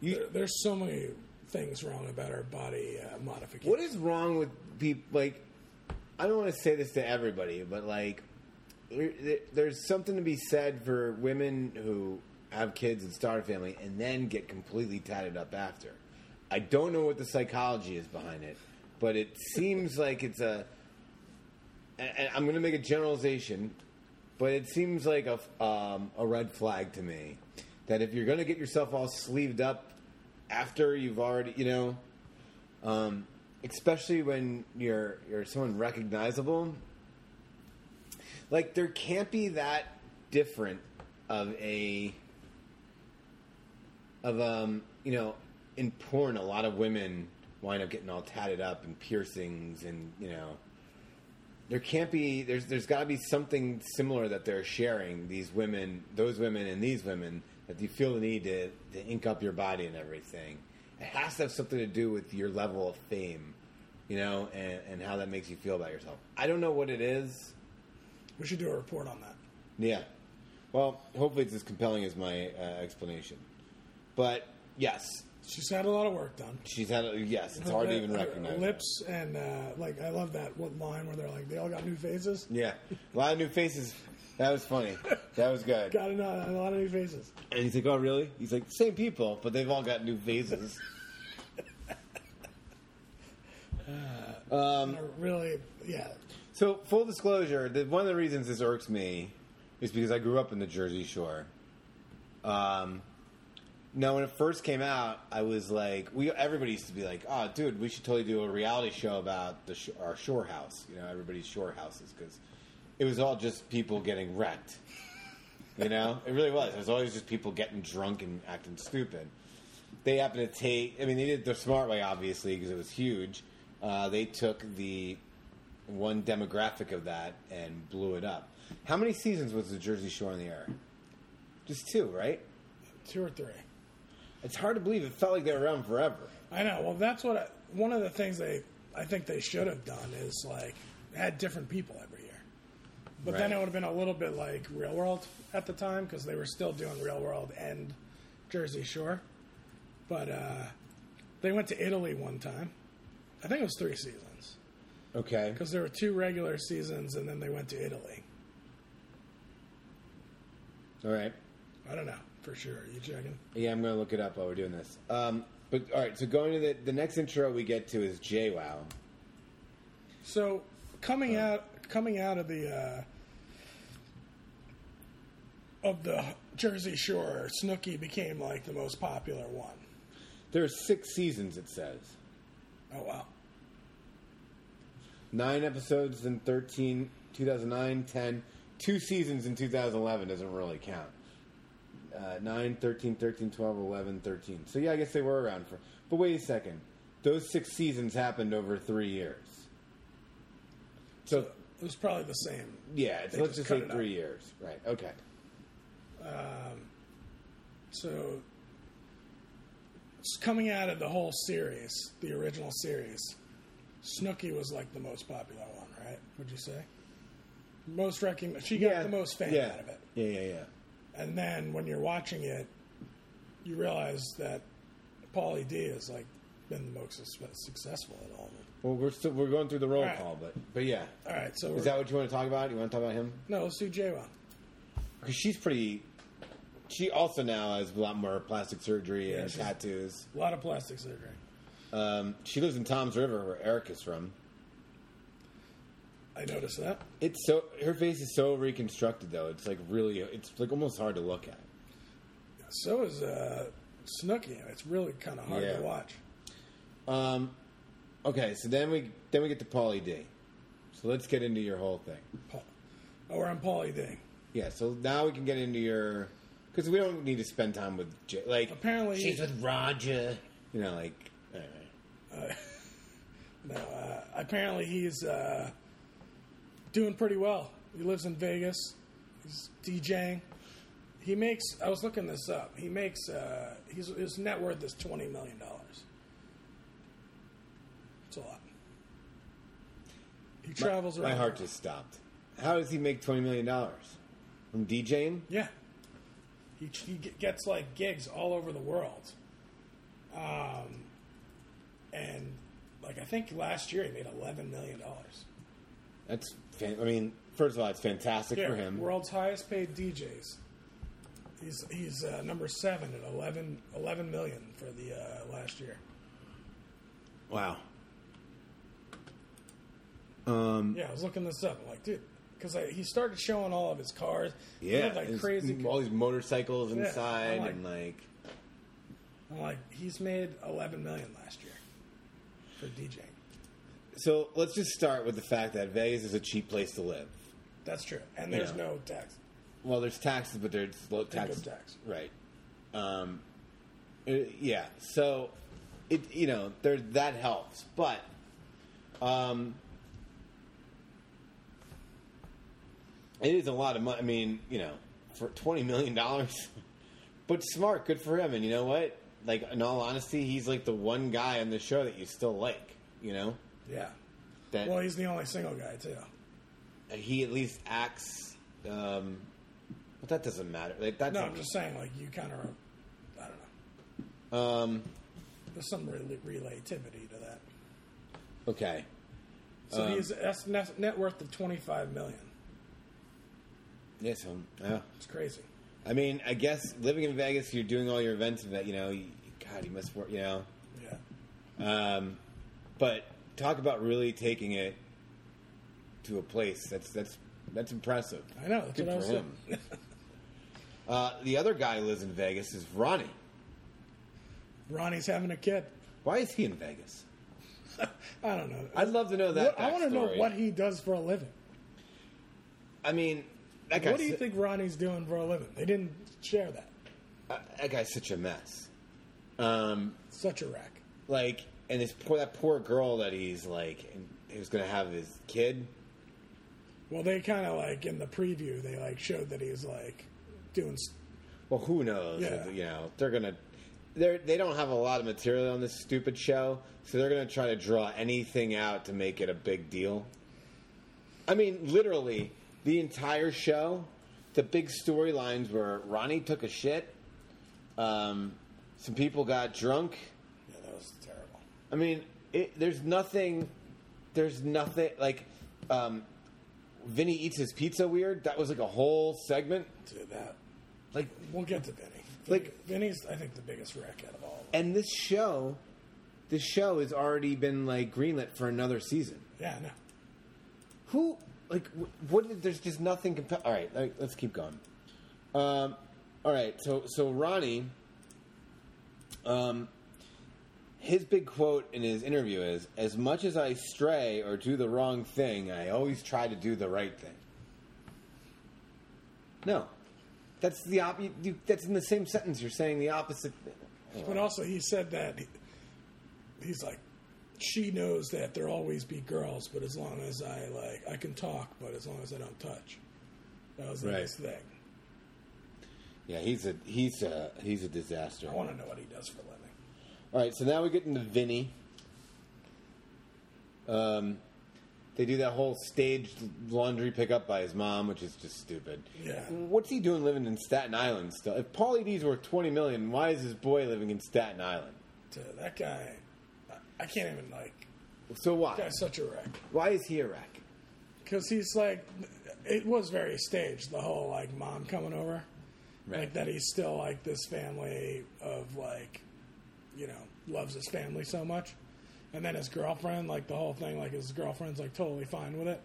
You, There, there's so many things wrong about her body uh, modification. What is wrong with people? Like, I don't want to say this to everybody, but like, there's something to be said for women who have kids and start a family and then get completely tatted up after. I don't know what the psychology is behind it, but it seems like it's a. and- I'm going to make a generalization, but it seems like a um, a red flag to me that if you're going to get yourself all sleeved up after you've already, you know, um, especially when you're you're someone recognizable. Like there can't be that different of a of um you know in porn a lot of women wind up getting all tatted up and piercings and you know there can't be there's there's got to be something similar that they're sharing these women those women and these women that you feel the need to, to ink up your body and everything. It has to have something to do with your level of fame, you know, and, and how that makes you feel about yourself. I don't know what it is. We should do a report on that. Yeah. Well, hopefully it's as compelling as my uh, explanation. But yes, She's had a lot of work done. she's had. A, yes, it's hard to even Her recognize. lips and uh, like I love that one line where they're like they all got new faces. Yeah, a lot of new faces. That was funny. That was good. Got a, a lot of new faces. And he's like, "Oh, really?" He's like, "Same people, but they've all got new faces." Are really, yeah. So, full disclosure, the, one of the reasons this irks me is because I grew up in the Jersey Shore. Um, now, when it first came out, I was like, we everybody used to be like, "Oh, dude, we should totally do a reality show about the sh- our shore house." You know, everybody's shore houses because it was all just people getting wrecked. You know, it really was. It was always just people getting drunk and acting stupid. They happened to take. I mean, they did the smart way, obviously, because it was huge. Uh, they took the one demographic of that and blew it up. How many seasons was the Jersey Shore on the air? Just two, right? Two or three. It's hard to believe. It felt like they were around forever. I know. Well, that's what I, one of the things they I think they should have done is like had different people every year. But then it would have been a little bit like Real World at the time because they were still doing Real World and Jersey Shore. But uh, they went to Italy one time. I think it was three seasons Okay. because there were two regular seasons and then they went to Italy. All right. I don't know for sure. Are you checking? Yeah, I'm going to look it up while we're doing this. Um, but all right. So going to the the next intro we get to is JWoww. So coming out coming out of the uh, of the Jersey Shore, Snooki became like the most popular one. There are six seasons. It says Oh wow! Nine episodes in 13, 2009, 10, two seasons in 2011 doesn't really count. Uh, 9, 13, 13, 12, 11, 13. So yeah, I guess they were around for. But wait a second. Those six seasons happened over three years. So It was probably the same. yeah, it's, let's just say three years. Right. Okay. Um, So s- coming out of the whole series, the original series, Snooki was like the most popular one, right? Would you say? Most recognized. She got the most fame yeah. out of it. Yeah, yeah, yeah. And then when you're watching it, you realize that Pauly D has like been the most sus- successful at all of them. Well, we're still we're going through the roll All right. call, but but yeah. All right, so Is we're, that what you want to talk about? You want to talk about him? no, let's do J Because she's pretty. She also now has a lot more plastic surgery Yeah, and she's- tattoos. A lot of plastic surgery. Um, she lives in Toms River, where Eric is from. I noticed that. It's so her face is so reconstructed though. It's like really, it's like almost hard to look at. So is uh, Snooki. It's really kind of hard Yeah. to watch. Um, okay, so then we then we get to Pauly D. So let's get into your whole thing. Paul. Oh, we're on Pauly D. Yeah, so now we can get into your because we don't need to spend time with J- like Apparently- she's with Roger. You know, like anyway. No, uh, apparently he's uh, doing pretty well. He lives in Vegas. He's DJing. He makes. I was looking this up. He makes. Uh, he's, his net worth is twenty million dollars. It's a lot. He travels around. My heart just stopped. How does he make twenty million dollars from DJing? Yeah. He, he gets like gigs all over the world. Um, and like I think last year he made eleven million dollars. That's fan- I mean, first of all, it's fantastic Yeah, for him. world's highest paid DJs. He's he's uh, number seven at 11, 11 million for the uh, last year. Wow. Um, Yeah, I was looking this up. I'm like, dude, because he started showing all of his cars. Yeah, like crazy. all these motorcycles Yeah, inside I'm like- and like I'm like, he's made eleven million last year for DJing. So let's just start with the fact that Vegas is a cheap place to live. That's true, and there's Yeah. no tax. Well, there's taxes, but there's low Income tax. tax. Right. Um, uh, yeah. So it you know there that helps, but um, it is a lot of money. I mean, you know, for twenty million dollars, but smart, good for him. And you know what? Like in all honesty, he's like the one guy on the show that you still like. You know Yeah. that Well, he's the only single guy too. he at least acts. Um, but that doesn't matter. Like that's No, I'm just saying, like you kind of, I don't know. um, There's some rel- relativity to that. okay. So Um, he's that's net, net worth of 25 million. Yeah, so yeah. It's crazy. I mean, I guess living in Vegas, you're doing all your events, you know, you, God, you must work. You know, Yeah. Um, but talk about really taking it to a place that's that's that's impressive. I know. That's Good what I for was him. Uh, the other guy who lives in Vegas is Ronnie. Ronnie's having a kid. Why is he in Vegas? I don't know. I'd love to know that. What- I want to know what he does for a living. I mean, that What do you think Ronnie's doing for a living? They didn't share that. uh, that guy's such a mess. Um, Such a wreck. like, and this poor that poor girl that he's like, and he was gonna have his kid. Well, they kind of like in the preview, they like showed that he was like doing. s- Well, who knows? Yeah. You know, they're gonna. They're, they don't have a lot of material on this stupid show, so they're going to try to draw anything out to make it a big deal. I mean, literally, the entire show, the big storylines were Ronnie took a shit, um, some people got drunk. Yeah, that was terrible. I mean, it, there's nothing. There's nothing like. Um, Vinny eats his pizza weird. That was like a whole segment. Dude, that Like we'll get to Vinny. Like- Vinny's, I think the biggest wreck out of all. Of them. And this show, this show has already been like greenlit for another season. Yeah, no. Who like wh- what? There's just nothing. Compa- all right, like, let's keep going. Um, all right, so so Ronnie, um, his big quote in his interview is, "As much as I stray or do the wrong thing, I always try to do the right thing." No, that's the op- you, That's in the same sentence. You're saying the opposite. But also, he said that he, he's like, she knows that there'll always be girls, but as long as I like, I can talk, but as long as I don't touch. That was the Right. next thing. Yeah, he's a he's a he's a disaster. I want to know what he does for a living. All right, so now we get into Vinny. Um, they do that whole staged laundry pickup by his mom, which is just stupid. Yeah. What's he doing living in Staten Island still? If Pauly D's worth twenty million, why is his boy living in Staten Island? That guy, I, can't even like. So why? Guy's such a wreck Why is he a wreck? because he's like, it was very staged. The whole like mom coming over, Right. like that. He's still like this family of like, you know, loves his family so much. And then his girlfriend, like the whole thing, like his girlfriend's like totally fine with it.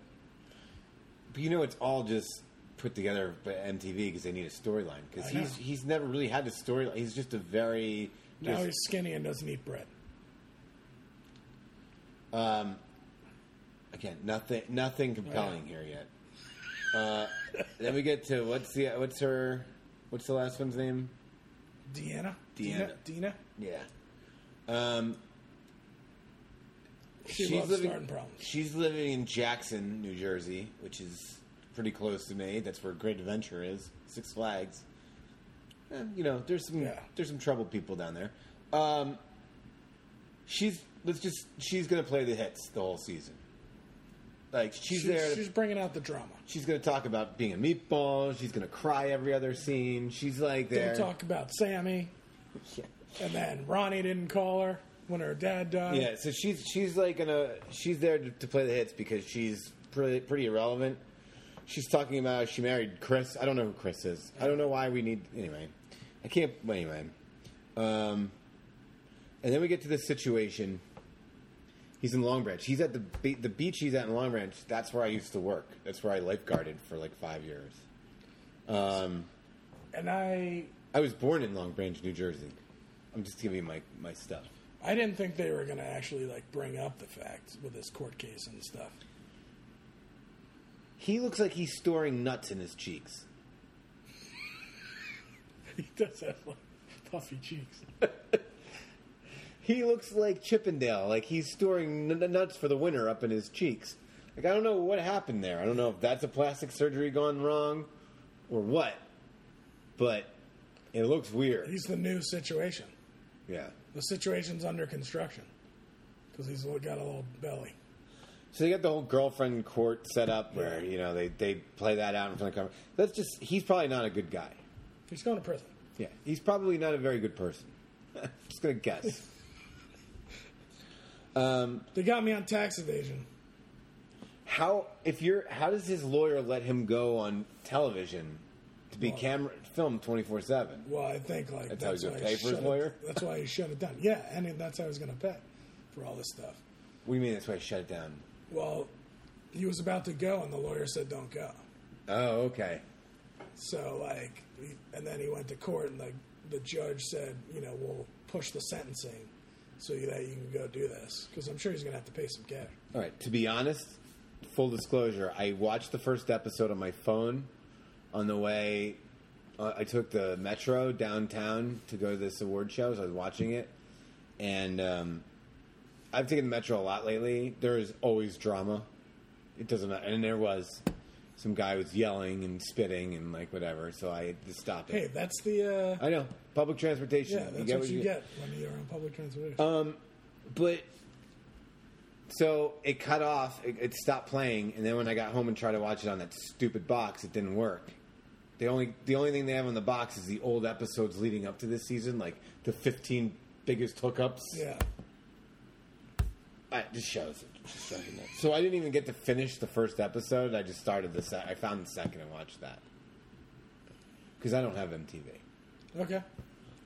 But you know, it's all just put together by MTV because they need a storyline. Because I know. he's he's never really had a storyline. He's just a very Now he's skinny and doesn't eat bread. Um, again, nothing, nothing compelling here yet. Uh, then we get to what's the what's her what's the last one's name? Deanna? Deanna. Dina? Yeah. Um, She loves living. starting problems. She's living in Jackson, New Jersey, which is pretty close to me. That's where Great Adventure is. Six Flags. Eh, you know, there's some Yeah. there's some troubled people down there. Um, she's let's just she's gonna play the hits the whole season. Like she's, She's, there. to- she's bringing out the drama. She's going to talk about being a meatball. She's going to cry every other scene. She's like there. They'll talk about Sammy, Yeah. and then Ronnie didn't call her when her dad died. Yeah, so she's she's like gonna she's there to, to play the hits because she's pretty pretty irrelevant. She's talking about she married Chris. I don't know who Chris is. I don't know why we need anyway. I can't anyway. Um, and then we get to this situation. He's in Long Branch. He's at the be- the beach. He's at in Long Branch. That's where I used to work. That's where I lifeguarded for like five years. Um, And I, I was born in Long Branch, New Jersey. I'm just giving you my my stuff. I didn't think they were going to actually like bring up the facts with this court case and stuff. He looks like he's storing nuts in his cheeks. He does have like puffy cheeks. He looks like Chippendale, like he's storing n- nuts for the winter up in his cheeks. Like I don't know what happened there. I don't know if that's a plastic surgery gone wrong or what. But It looks weird. He's the new situation. Yeah. The situation's under construction because he's got a little belly. So they got the whole girlfriend court set up where you know they they play that out in front of the camera. That's just he's probably not a good guy. He's going to prison. Yeah, he's probably not a very good person. just gonna guess. Um, they got me on tax evasion. How if you're how does his lawyer let him go on television to be Well- camera filmed twenty four seven? Well, I think like That's how he's gonna pay for his lawyer? It, that's why he shut it down. Yeah, and that's how he's going to pay for all this stuff. What do you mean that's why he shut it down? Well, he was about to go, and the lawyer said, "Don't go." Oh, okay. So like, and then he went to court, and like the judge said, you know, we'll push the sentencing so that you can go do this because I'm sure he's going to have to pay some cash. All right. To be honest, full disclosure, I watched the first episode on my phone on the way. Uh, I took the metro downtown to go to this award show. So I was watching it, and um, I've taken the metro a lot lately. There is always drama. It doesn't matter, and there was some guy was yelling and spitting and like whatever. So I had to stop it. Hey, that's the uh, I know public transportation. yeah, that's what, you get when you're on public transportation. Um, but so it cut off. It, it stopped playing, and then when I got home and tried to watch it on that stupid box, it didn't work. The only the only thing they have on the box is the old episodes leading up to this season, like the fifteen biggest hookups. yeah, it just shows it. Shows. So I didn't even get to finish the first episode. I just started the. I found the second and watched that because I don't have MTV. okay.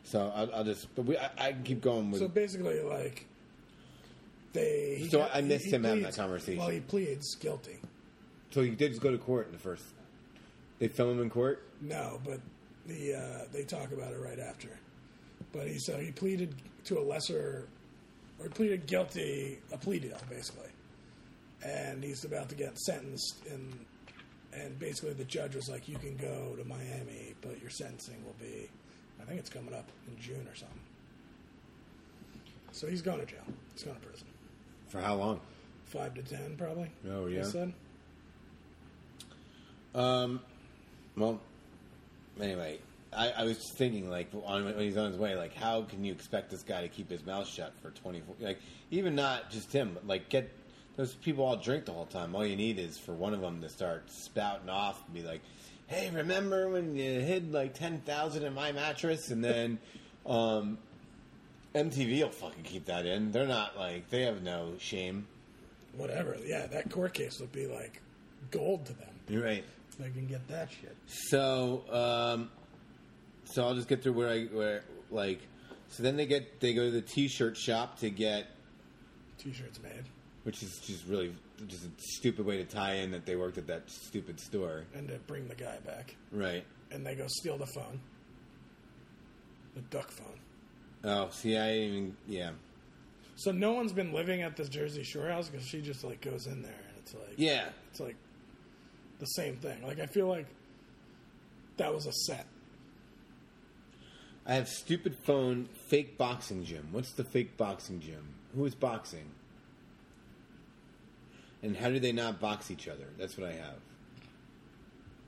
So I'll, I'll just. But we, I, I can keep going with. So basically, like they. he So got- I missed him having that conversation. Well, he pleads guilty. So he did just go to court in the first. They film him in court. No, but the uh, they talk about it right after. But he so he pleaded to a lesser, or he pleaded guilty, a plea deal basically, and he's about to get sentenced. And and basically the judge was like, "You can go to Miami, but your sentencing will be, I think it's coming up in June or something." So he's going to jail. He's going to prison. For how long? Five to ten, probably. Oh, he yeah? said. Um, well, anyway, I, I was just thinking, like, on, when he's on his way, like, how can you expect this guy to keep his mouth shut for 24? Like, even not just him, but, like, get those people all drink the whole time. All you need is for one of them to start spouting off and be like, hey, remember when you hid, like, 10000 in my mattress? And then, um, MTV will fucking keep that in. They're not, like, they have no shame. Whatever. Yeah, that court case would be like gold to them. You're right. They can get that shit. So, um, so I'll just get through where I where like. So then they get they go to the T-shirt shop to get, T-shirts made, which is just really just a stupid way to tie in that they worked at that stupid store, and to bring the guy back, right? and they go steal the phone, the duck phone. Oh, see, I didn't even yeah, So no one's been living at this Jersey Shore house because she just like goes in there, and it's like yeah. it's like the same thing. Like I feel like that was a set. I have stupid phone, fake boxing gym. What's the fake boxing gym? Who is boxing? And how do they not box each other? That's what I have.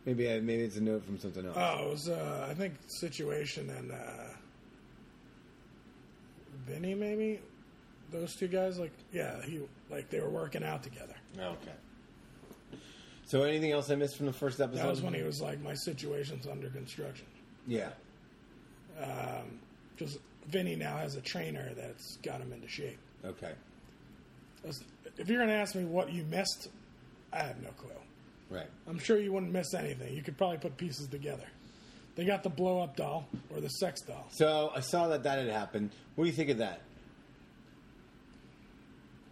Maybe I, maybe it's a note from something else. Oh, it was uh, I think situation and uh, Vinny maybe those two guys like yeah he like they were working out together. Okay. So anything else I missed from the first episode? That was when he was like, "My situation's under construction." Yeah. Um, Because Vinny now has a trainer that's got him into shape. Okay. That's- If you're going to ask me what you missed, I have no clue. Right. I'm sure you wouldn't miss anything. You could probably put pieces together. They got the blow up doll or the sex doll. So I saw that that had happened. What do you think of that?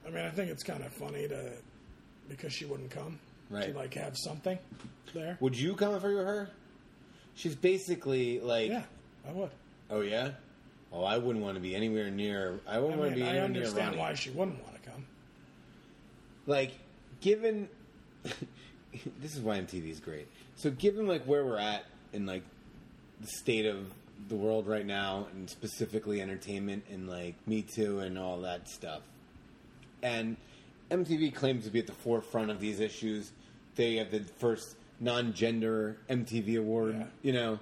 I mean, I think it's kind of funny to because she wouldn't come Right. to like have something there. Would you come if you were her? She's basically like, Yeah, I would. oh yeah. Oh, I wouldn't want to be anywhere near. I I wouldn't want to be anywhere near I understand Ronnie. why she wouldn't want. Like, given this is why MTV is great. So, given like where we're at in like the state of the world right now, and specifically entertainment and like Me Too and all that stuff, and MTV claims to be at the forefront of these issues. They have the first non-gender MTV award. Yeah. You know,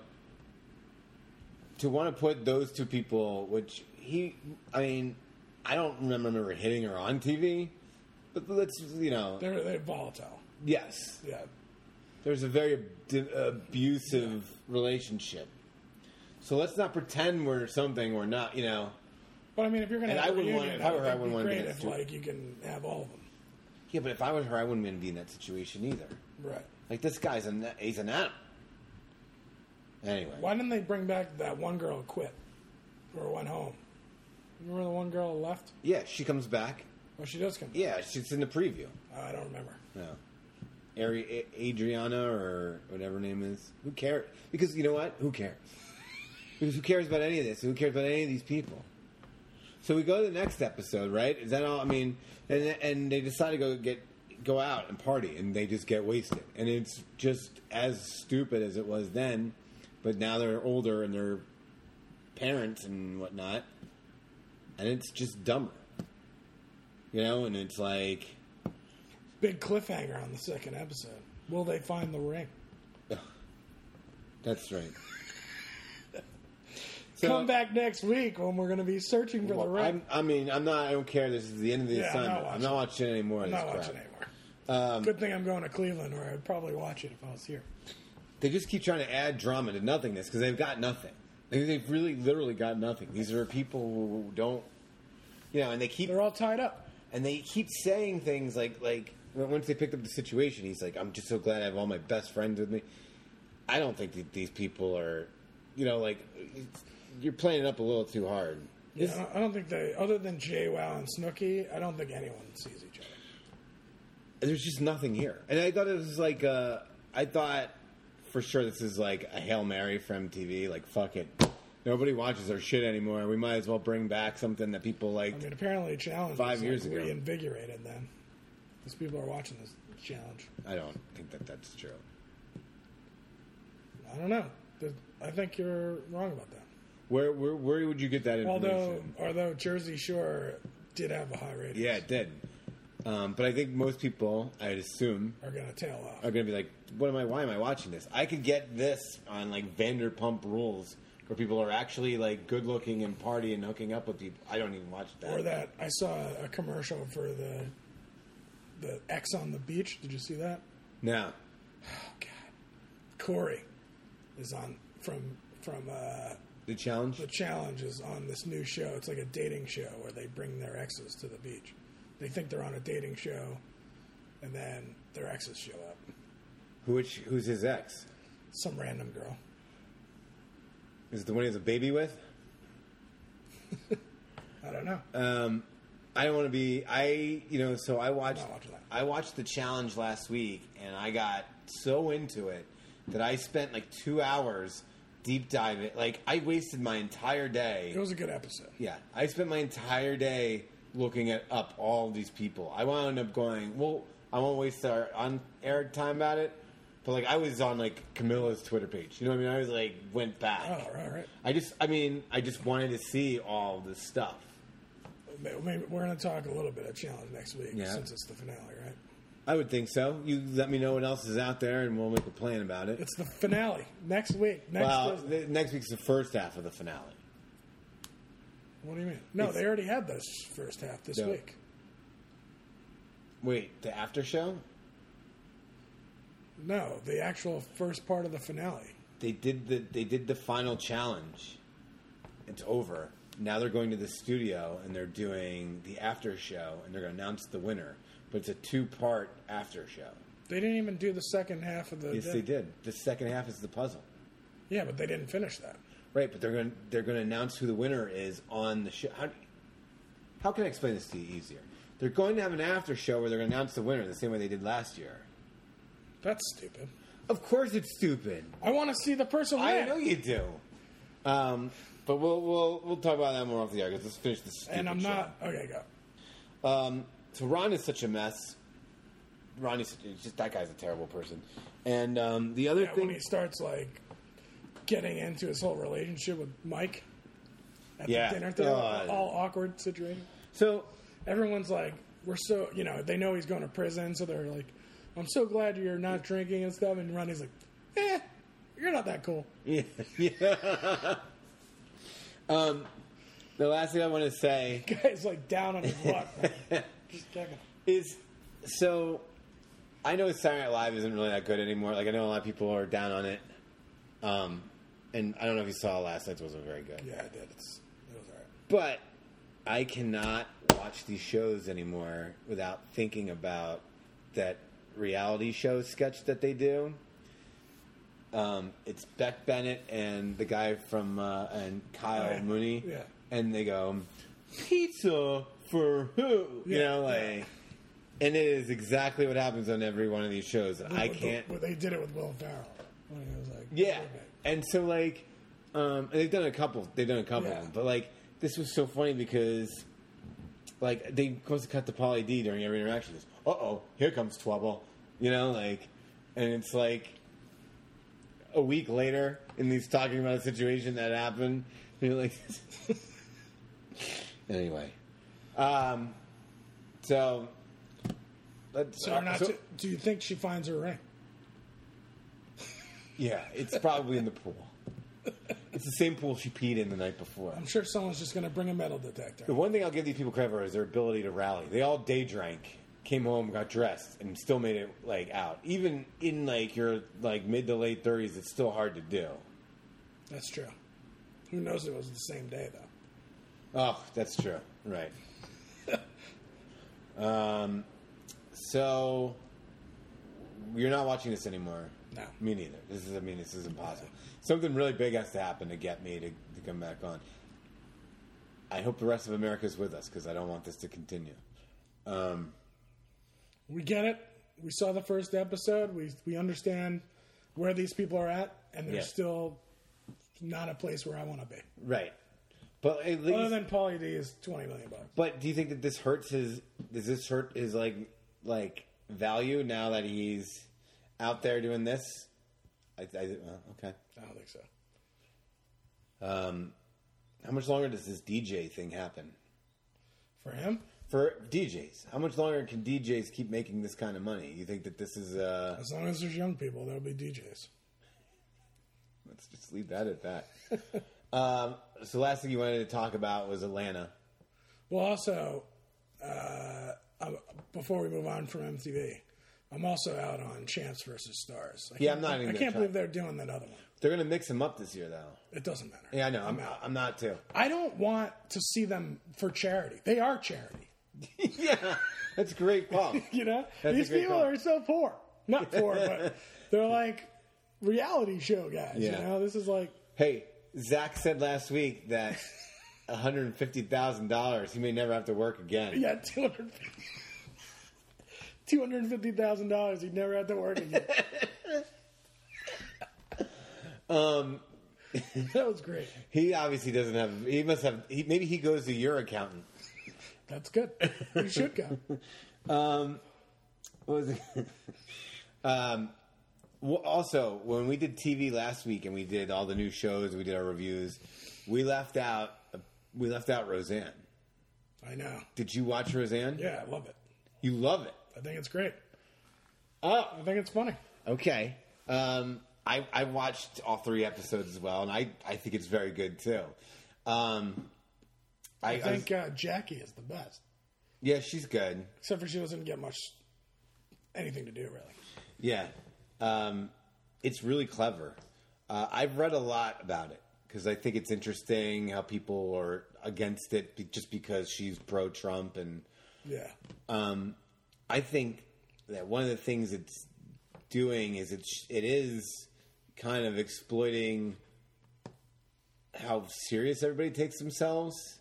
to want to put those two people, which he, I mean, I don't remember hitting her on TV, but let's you know, They're they're volatile. yes, Yeah. there's a very ab- abusive relationship. So let's not pretend we're something we're not. You know, But I mean, if you're gonna And have I wouldn't want- if I were her, I wouldn't want to be in if that situ- like you can have all of them. yeah, but if I was her, I wouldn't want to be in that situation either. Right. Like this guy's a he's an animal. Anyway, Why didn't they bring back that one girl who quit or went home? Remember the one girl left? yeah, she comes back. Well, she does come. Yeah, she's in the preview. Oh, I don't remember. No. Ari- A- Adriana or whatever her name is. Who cares? Because you know what? Who cares? Because who cares about any of this? Who cares about any of these people? So we go to the next episode, right? Is that all? I mean, and and they decide to go get go out and party, and they just get wasted, and it's just as stupid as it was then, but now they're older and they're parents and whatnot, and it's just dumber, you know. And it's like. Big cliffhanger on the second episode. Will they find the ring? That's right. Come back next week when we're going to be searching for Well, the ring. I'm, I mean, I'm not. I don't care. This is the end of the Yeah, I'm not assignment. I'm watching. not watching any more. I'm not watching anymore. Um, Good thing I'm going to Cleveland, where I'd probably watch it if I was here. They just keep trying to add drama to nothingness because they've got nothing. They- They've really, literally got nothing. These are people who don't, you know, and they keep They're all tied up. And they keep saying things like like once they picked up the situation, he's like, "I'm just so glad I have all my best friends with me." I don't think that these people are, you know, like you're playing it up a little too hard. Yeah, I don't- think they, other than JWoww and Snooki, I don't think anyone sees each other. there's just nothing here. And I thought it was like, uh, I thought for sure this is like a Hail Mary from TV. Like, fuck it. Nobody watches our shit anymore. We might as well bring back something that people like. I mean, apparently, challenge Five years like, ago. reinvigorated then, because people are watching this challenge. I don't think that that's true. I don't know. I think you're wrong about that. Where where where would you get that information? Although, although Jersey Shore did have a high rating, yeah, it did. Um, but I think most people, I'd assume, are going to tail off. are going to be like, "What am I? Why am I watching this? I could get this on like Vanderpump Rules, where people are actually like good looking and party and hooking up with people. I don't even watch that. Or that I saw a commercial for the the Ex on the beach. Did you see that? No. Oh God, Cory is on from from uh, The challenge. the challenge is on this new show. It's like a dating show where they bring their exes to the beach. They think they're on a dating show, and then their exes show up. Which who's his ex? Some random girl. Is it the one he has a baby with? I don't know. Um, I don't want to be. I you know. So I watched. not watching that. I watched the challenge last week, and I got so into it that I spent like two hours deep diving. Like I wasted my entire day. It was a good episode. Yeah, I spent my entire day looking at up all these people. I wound up going. Well, I won't waste our on air time about it. But like I was on like Camila's Twitter page. You know what I mean? I was like went back. Oh, right, right. I just, I mean, I just wanted to see all this stuff. Maybe we're going to talk a little bit of challenge next week Yeah. since it's the finale, right? I would think so. You let me know what else is out there, and we'll make a plan about it. It's the finale next week. Next well, Thursday. the, next week's the first half of the finale. What do you mean? No, they already had this first half this No. week. Wait, the after show? No, the actual first part of the finale. They did the they did the final challenge. It's over. Now they're going to the studio and they're doing the after show, and they're going to announce the winner. But it's a two part after show. They didn't even do the second half of the. Yes, they did. The second half is the puzzle. Yeah, but they didn't finish that. Right, but they're going to, they're going to announce who the winner is on the show. How, how can I explain this to you easier? They're going to have an after show where they're going to announce the winner the same way they did last year. That's stupid. Of course, it's stupid. I want to see the person win. I know you do. Um, but we'll we'll we'll talk about that more off the air. 'cause Let's finish this. and I'm not. Okay, go. show. Um, so Ron is such a mess. Ron is it's just that guy's a terrible person. And um, the other Yeah, thing, when he starts like getting into his whole relationship with Mike at Yeah. the dinner thing, God. all awkward situation. so Everyone's like, "We're so," you know, they know he's going to prison, so they're like, "I'm so glad you're not drinking and stuff." And Ronnie's like, "Eh, you're not that cool." yeah, yeah. Um, the last thing I want to say Guy's like down on his luck. Just checking. is so I know Saturday Night Live isn't really that good anymore. Like I know a lot of people are down on it. Um, and I don't know if you saw last night's wasn't very good. Yeah, I did. It's, it was alright. But I cannot watch these shows anymore without thinking about that reality show sketch that they do. Um, it's Beck Bennett and the guy from uh, and Kyle Oh, yeah. Mooney, Yeah. and they go pizza for who? you know, like, yeah. and it is exactly what happens on every one of these shows. And I can't. with- they did it with Will Ferrell. When he was like, Yeah, okay. and so like, um, and they've done a couple. They've done a couple, Yeah. of them, but like this was so funny because, like, they goes to cut to Pauly D during every interaction. Uh oh, here comes Twubble, you know, like, and it's like a week later, and he's talking about a situation that happened. And you're like, anyway, um, so. Let's, So, we're not so- to- do you think she finds her ring? yeah, it's probably in the pool. It's the same pool she peed in the night before. I'm sure someone's just going to bring a metal detector. The one thing I'll give these people credit for is their ability to rally. They all day drank, came home, got dressed, and still made it like out. Even in like your like mid to late thirties, it's still hard to do. That's true. Who knows it was the same day, though? Oh, that's true. Right. um, so you're not watching this anymore. No. Me neither. This is. I mean, this is impossible. Something really big has to happen to get me to, to come back on. I hope the rest of America is with us because I don't want this to continue. Um, We get it. We saw the first episode. We we understand where these people are at, and they're Yeah. still not a place where I want to be. right. But at least, Other than Pauly D is twenty million bucks. but do you think that this hurts his? Does this hurt his like like value now that he's out there doing this? I, I well, okay. I don't think so. Um, how much longer does this DJ thing happen For him, for DJs? How much longer can DJs keep making this kind of money? You think that this is? Uh, as long as there's young people, there'll be DJs. let's just leave that at that. um, so, last thing you wanted to talk about was Atlanta. Well, also, uh, before we move on from MTV, I'm also out on Champs versus Stars. I Yeah, I'm not I can't believe they're doing that other one. They're going to mix them up this year, though. It doesn't matter. Yeah, I know. I'm, I'm out. I'm not too. I don't want to see them for charity. They are charity. yeah, that's great call. You know, That's these people are so poor. Not poor, but they're like reality show guys. Yeah. You know, this is like hey, Zach said last week that $150,000, he may never have to work again. yeah, two hundred. Two hundred fifty thousand dollars. He'd never have to work again. Um, that was great. he obviously doesn't have. He must have. He, maybe he goes to your accountant. That's good. You should go. Um, what was it? um, well, also, when we did TV last week and we did all the new shows, we did our reviews. We left out. We left out Roseanne. I know. Did you watch Roseanne? Yeah, I love it. You love it. I think it's great. Oh, I think it's funny. okay. Um, I I watched all three episodes as well, and I I think it's very good too. Um, I, I think uh, Jackie is the best, yeah, she's good. except for she doesn't get much anything to do really. Yeah, um, it's really clever. Uh, I've read a lot about it because I think it's interesting how people are against it just because she's pro Trump, and Yeah, um, I think that one of the things it's doing is it it is kind of exploiting how serious everybody takes themselves.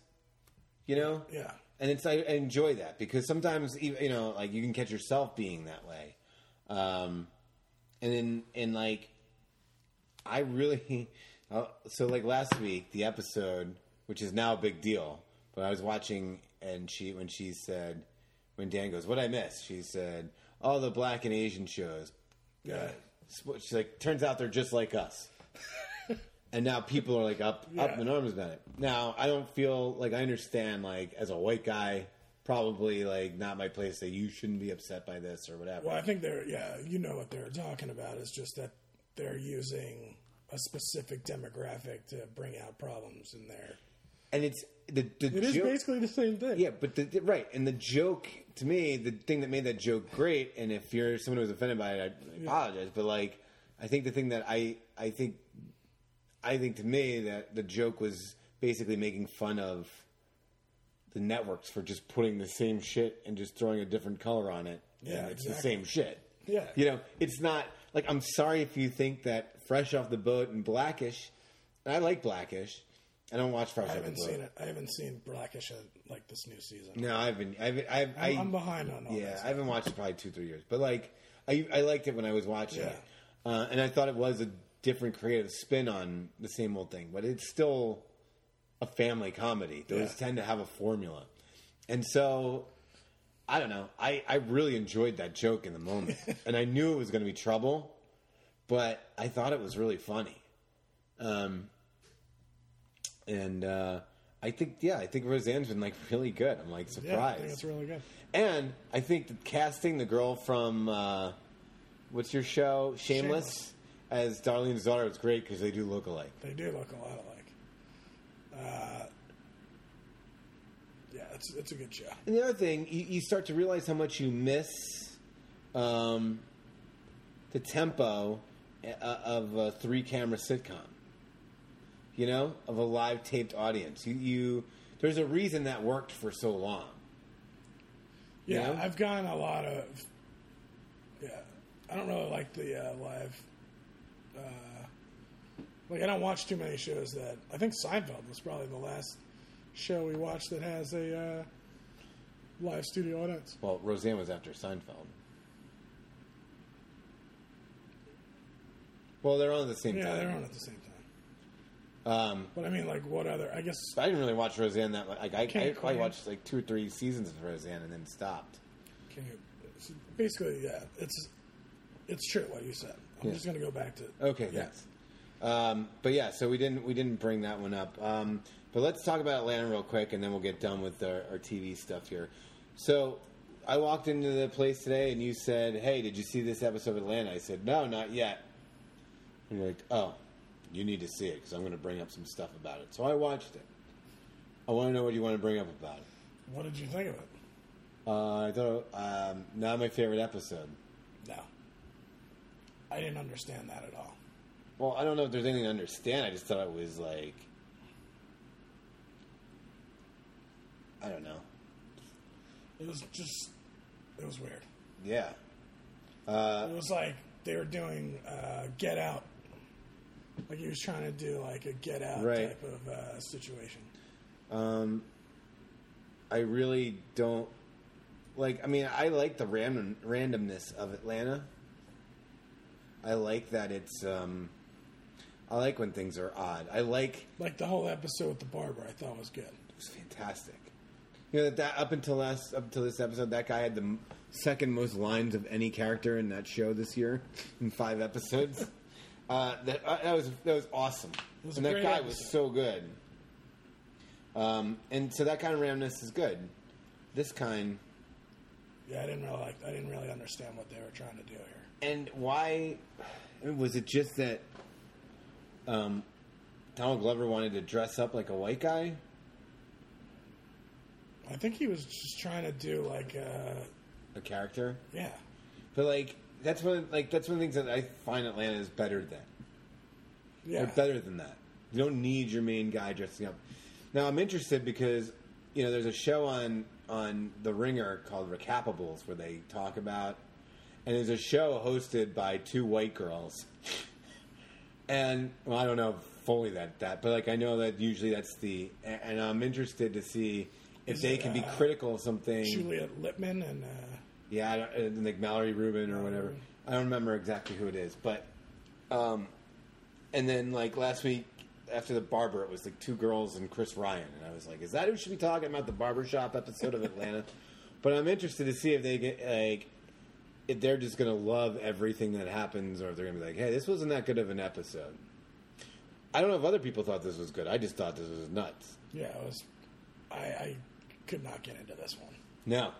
You know, yeah. and it's I enjoy that because sometimes you know like you can catch yourself being that way. Um and then and like i really uh, so like last week the episode which is now a big deal but i was watching and she when she said when dan goes what i miss? she said all the black and asian shows. Yeah. she's like turns out they're just like us and now people are like up up Yeah. in arms about it. Now I don't feel like I understand like as a white guy, probably like not my place that you shouldn't be upset by this or whatever. Well, I think they're yeah. You know what they're talking about is just that they're using a specific demographic to bring out problems in there. and it's the the It is joke- basically the same thing. yeah, but the, the- right, and the joke to me, the thing that made that joke great, and if you're someone who was offended by it, I apologize. But like, I think the thing that I, I think, I think to me that the joke was basically making fun of the networks for just putting the same shit and just throwing a different color on it. Yeah, and it's exactly. the same shit. Yeah. you know, it's not like I'm sorry if you think that Fresh Off the Boat and Blackish. I like Blackish. I don't watch Fresh I Off the Boat. I haven't Boat. seen it. I haven't seen Blackish like this new season. No, I've been, I've, I've, I, I'm, behind on all yeah. I haven't watched it probably two, three years. But like, I, I liked it when I was watching Yeah. it, uh, and I thought it was a different creative spin on the same old thing. But it's still a family comedy. Those Yeah. tend to have a formula, and so I don't know. I, I really enjoyed that joke in the moment, and I knew it was going to be trouble, but I thought it was really funny. Um, and uh, I think, yeah, I think Roseanne's been like really good. I'm like surprised. Yeah, it's really good. And I think that casting the girl from uh, what's your show, Shameless, Shameless. As Darlene's daughter it's great because they do look alike. They do look a lot alike. Uh, yeah, it's it's a good show. And the other thing, you, you start to realize how much you miss um, the tempo uh, of a three camera sitcom. You know, of a live taped audience. You, you there's a reason that worked for so long. Yeah, Yeah? I've gotten a lot of. Yeah, I don't really like the uh, live. Uh, like I don't watch too many shows that. I think Seinfeld was probably the last show we watched that has a uh, live studio audience. Well, Roseanne was after Seinfeld. Well, they're on at the same Yeah, time. they're on at the same time. Um, But I mean, like, what other? I guess I didn't really watch Roseanne that much. Like, I, I probably watched like two or three seasons of Roseanne and then stopped. you, basically, yeah, it's it's true what you said. I'm just gonna go back to Okay, thanks. Um, but yeah, so we didn't we didn't bring that one up. Um, but let's talk about Atlanta real quick, and then we'll get done with our, our TV stuff here. So I walked into the place today, and you said, "Hey, did you see this episode of Atlanta?" I said, "No, not yet." And you're like, "Oh, you need to see it because I'm going to bring up some stuff about it." So I watched it. I want to know what you want to bring up about it. What did you think of it? Uh, I thought um, not my favorite episode. I didn't understand that at all. Well, I don't know if there's anything to understand. I just thought it was like, I don't know. It was just, it was weird. Yeah. Uh, It was like they were doing uh, Get Out. Like he was trying to do like a Get Out Right. type of uh, situation. um, I really don't like. I mean, I like the random randomness of Atlanta. I like that it's. Um, I like when things are odd. I like Like the whole episode with the barber, I thought was good. It was fantastic. You know that, that up until last up until this episode, that guy had the m- second most lines of any character in that show this year in five episodes. uh, that uh, that was that was awesome, was and that guy was so good. Um, and so that kind of randomness is good. This kind, Yeah, I didn't really like. I didn't really understand what they were trying to do here. And why was it just that um, Donald Glover wanted to dress up like a white guy? I think he was just trying to do like, uh, A character, yeah, but like that's one of, like that's one of the things that I find Atlanta is better than. yeah. They're better than that. You don't need your main guy dressing up. Now I'm interested because you know there's a show on on The Ringer called Recappables where they talk about, and it's a show hosted by two white girls, and well I don't know fully that that, but like I know that usually that's the, and and I'm interested to see if Is they it, can be uh, critical of something. Juliet Litman and uh, Yeah, I don't, uh, like Mallory Rubin or whatever. I don't remember exactly who it is, but um, and then like last week after the barber, it was like two girls and Chris Ryan, and I was like, is that who should be talking about the barbershop episode of Atlanta? but I'm interested to see if they get like if they're just gonna love everything that happens, or if they're gonna be like, hey, this wasn't that good of an episode. I don't know if other people thought this was good. I just thought this was nuts. yeah, it was. I, I could not get into this one. No,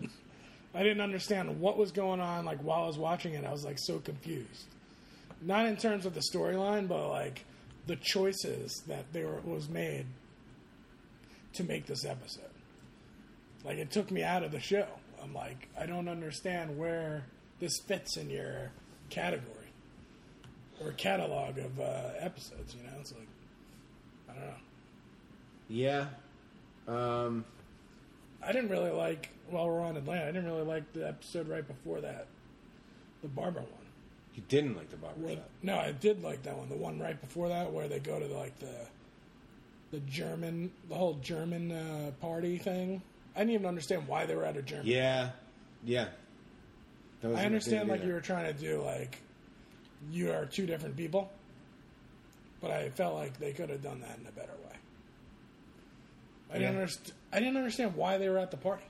I didn't understand what was going on. Like while I was watching it, I was like so confused. Not in terms of the storyline, but like the choices that they were was made to make this episode. Like it took me out of the show. I'm like, I don't understand where this fits in your category or catalog of uh, episodes. You know, it's like I don't know. Yeah. Um, I didn't really like while we're on Atlanta. I didn't really like the episode right before that, the barber one. you didn't like the Where, barbershop. no, I did like that one. The one right before that, where they go to the, like the the German, the whole German uh, party thing. I didn't even understand why they were at a German. Yeah. Yeah. That was I understand like either. you were trying to do like you are two different people, but I felt like they could have done that in a better way. I didn't Yeah. underst- I didn't understand why they were at the party.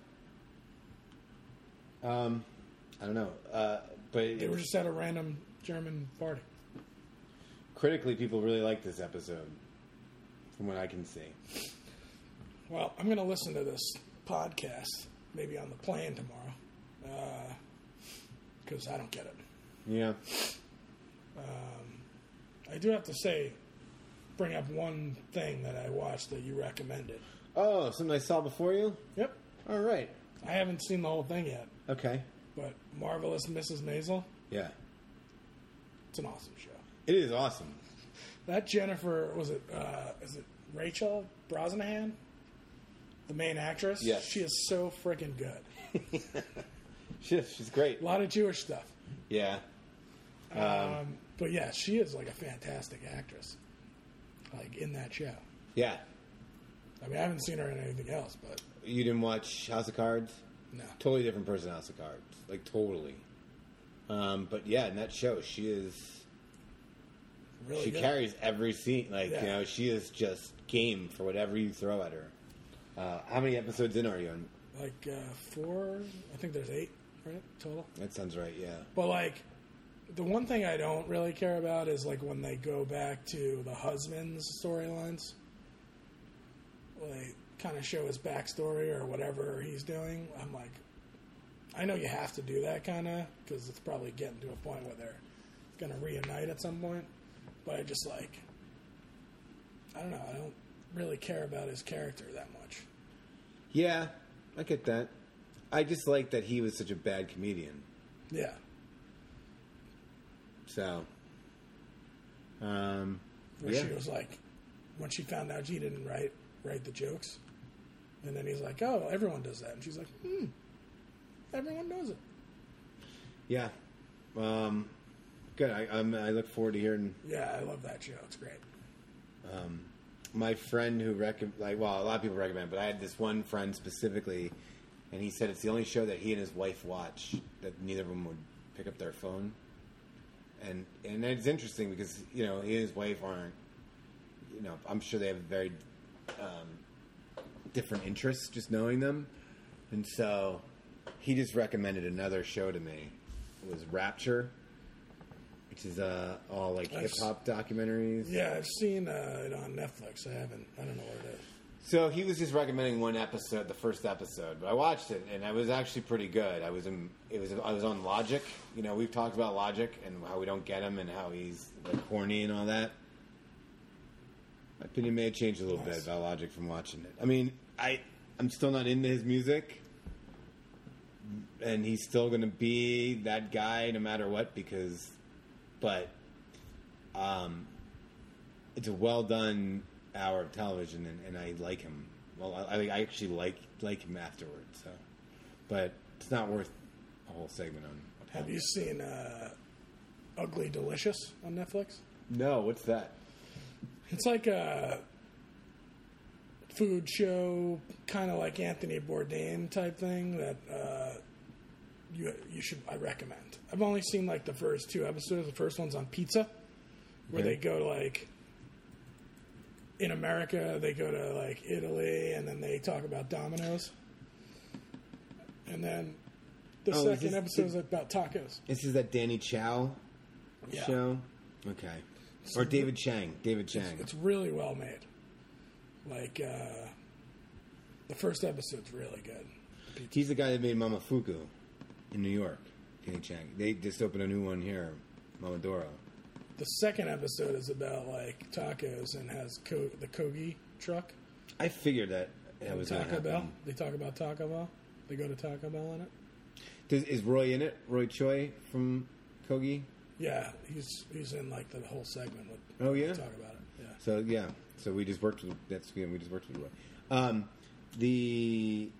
Um, I don't know. Uh, but They were just at a random German party. critically, people really like this episode, from what I can see. Well, I'm going to listen to this podcast maybe on the plane tomorrow because I don't get it. Yeah. I do have to say, bring up one thing that I watched that you recommended. Oh, something I saw before you. Yep. All right. I haven't seen the whole thing yet, Okay. but Marvelous Mrs. Maisel, Yeah. it's an awesome show. It is awesome. That Jennifer was it? Uh, is it Rachel Brosnahan, the main actress? Yes. she is so freaking good. She's, she's great. A lot of Jewish stuff. Yeah. Um, but yeah, she is like a fantastic actress. Like in that show. Yeah. I mean, I haven't seen her in anything else, but You didn't watch House of Cards? no. Totally different person, House of Cards. Like totally. Um, but yeah, in that show, she is. Really she good. carries every scene. Like Yeah. you know, she is just game for whatever you throw at her. Uh, how many episodes in are you on? like uh, four. I think there's eight, right total. That sounds right. Yeah. But like, the one thing I don't really care about is like when they go back to the husband's storylines. They kind of show his backstory or whatever he's doing. I'm like, I know you have to do that kind of because it's probably getting to a point where they're going to reunite at some point. But I just like, I don't know. I don't really care about his character that much. Yeah, I get that. I just like that he was such a bad comedian. Yeah. So, um, where yeah. she was like, when she found out she didn't write write the jokes, and then he's like, "Oh, everyone does that," and she's like, "Hmm, everyone knows it." yeah. Um, good. I, I'm, I look forward to hearing Yeah, I love that show. It's great. My friend who recommend like well a lot of people recommend but i had this one friend specifically and he said it's the only show that he and his wife watch that neither of them would pick up their phone. And and it's interesting because you know he and his wife aren't you know i'm sure they have very um, different interests just knowing them. And so he just recommended another show to me. It was rapture which is uh, all like hip hop documentaries. Yeah, I've seen uh, it on Netflix. I haven't. I don't know what it is. So he was just recommending one episode, the first episode, but I watched it and it was actually pretty good. I was in, it was I was on Logic. You know, we've talked about Logic and how we don't get him and how he's like corny and all that. My opinion may have changed a little Nice. bit about Logic from watching it. I mean, I I'm still not into his music, and he's still going to be that guy no matter what because, but, um, it's a well done hour of television, and, and I like him. Well, I, I actually like like him afterwards. So, but it's not worth a whole segment on. Have you seen uh, Ugly Delicious on Netflix? No, what's that? It's like a food show, kind of like Anthony Bourdain type thing that uh, you you should I recommend. I've only seen like the first two episodes. The first one's on pizza, where Okay. they go to like in America they go to like Italy and then they talk about Domino's, and then the Oh, second episode is about tacos. This is that Danny Chow Yeah. show. Okay, or David Chang. David Chang. It's really well made. Like uh, the first episode's really good. He's the guy that made Mama Momofuku in New York. Danny Chang. They just opened a new one here, Majordomo. The second episode is about like tacos and has co- the Kogi truck. I figured that That was Taco Bell. They talk about Taco Bell. They go to Taco Bell in it. Does, is Roy in it? Roy Choi from Kogi? Yeah, he's he's in like the whole segment. With, Oh, yeah? talk about it. Yeah. So yeah, so we just worked with that's yeah, we just worked with Roy. Um, the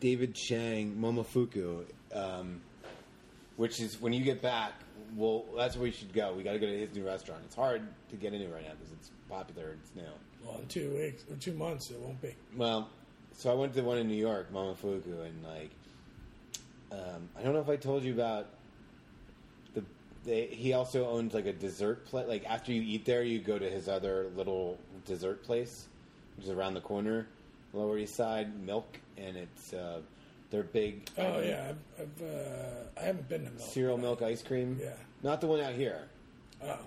David Chang Momofuku, um, which is when you get back. Well, that's where we should go. We got to go to his new restaurant. It's hard to get into right now because it's popular. It's now. Well, in two weeks or two months, it won't be. Well, so I went to the one in New York, Mama Momofuku, and like, um, I don't know if I told you about the. They, he also owns like a dessert place. Like after you eat there, you go to his other little dessert place, which is around the corner, Lower East Side Milk, and it's uh, their big. Oh yeah, I've, I've uh, I haven't been to milk. Cereal milk ice cream. Yeah. Not the one out here. Oh,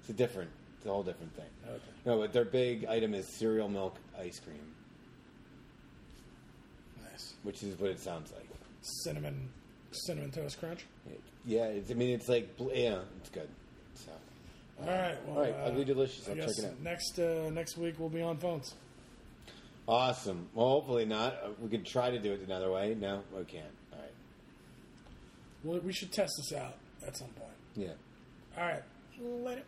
It's a different. It's a whole different thing. okay. No, but their big item is cereal milk ice cream, Nice. which is what it sounds like. Cinnamon, cinnamon toast crunch. Yeah, it's, I mean, it's like, bl- yeah, it's good. So, All right. Well, all right, uh, ugly delicious. I I'll guess check it out. next uh, next week we'll be on phones. Awesome. Well, hopefully not. Uh, We could try to do it another way. No, we can't. All right. Well, we should test this out at some point. Yeah. All right. Later.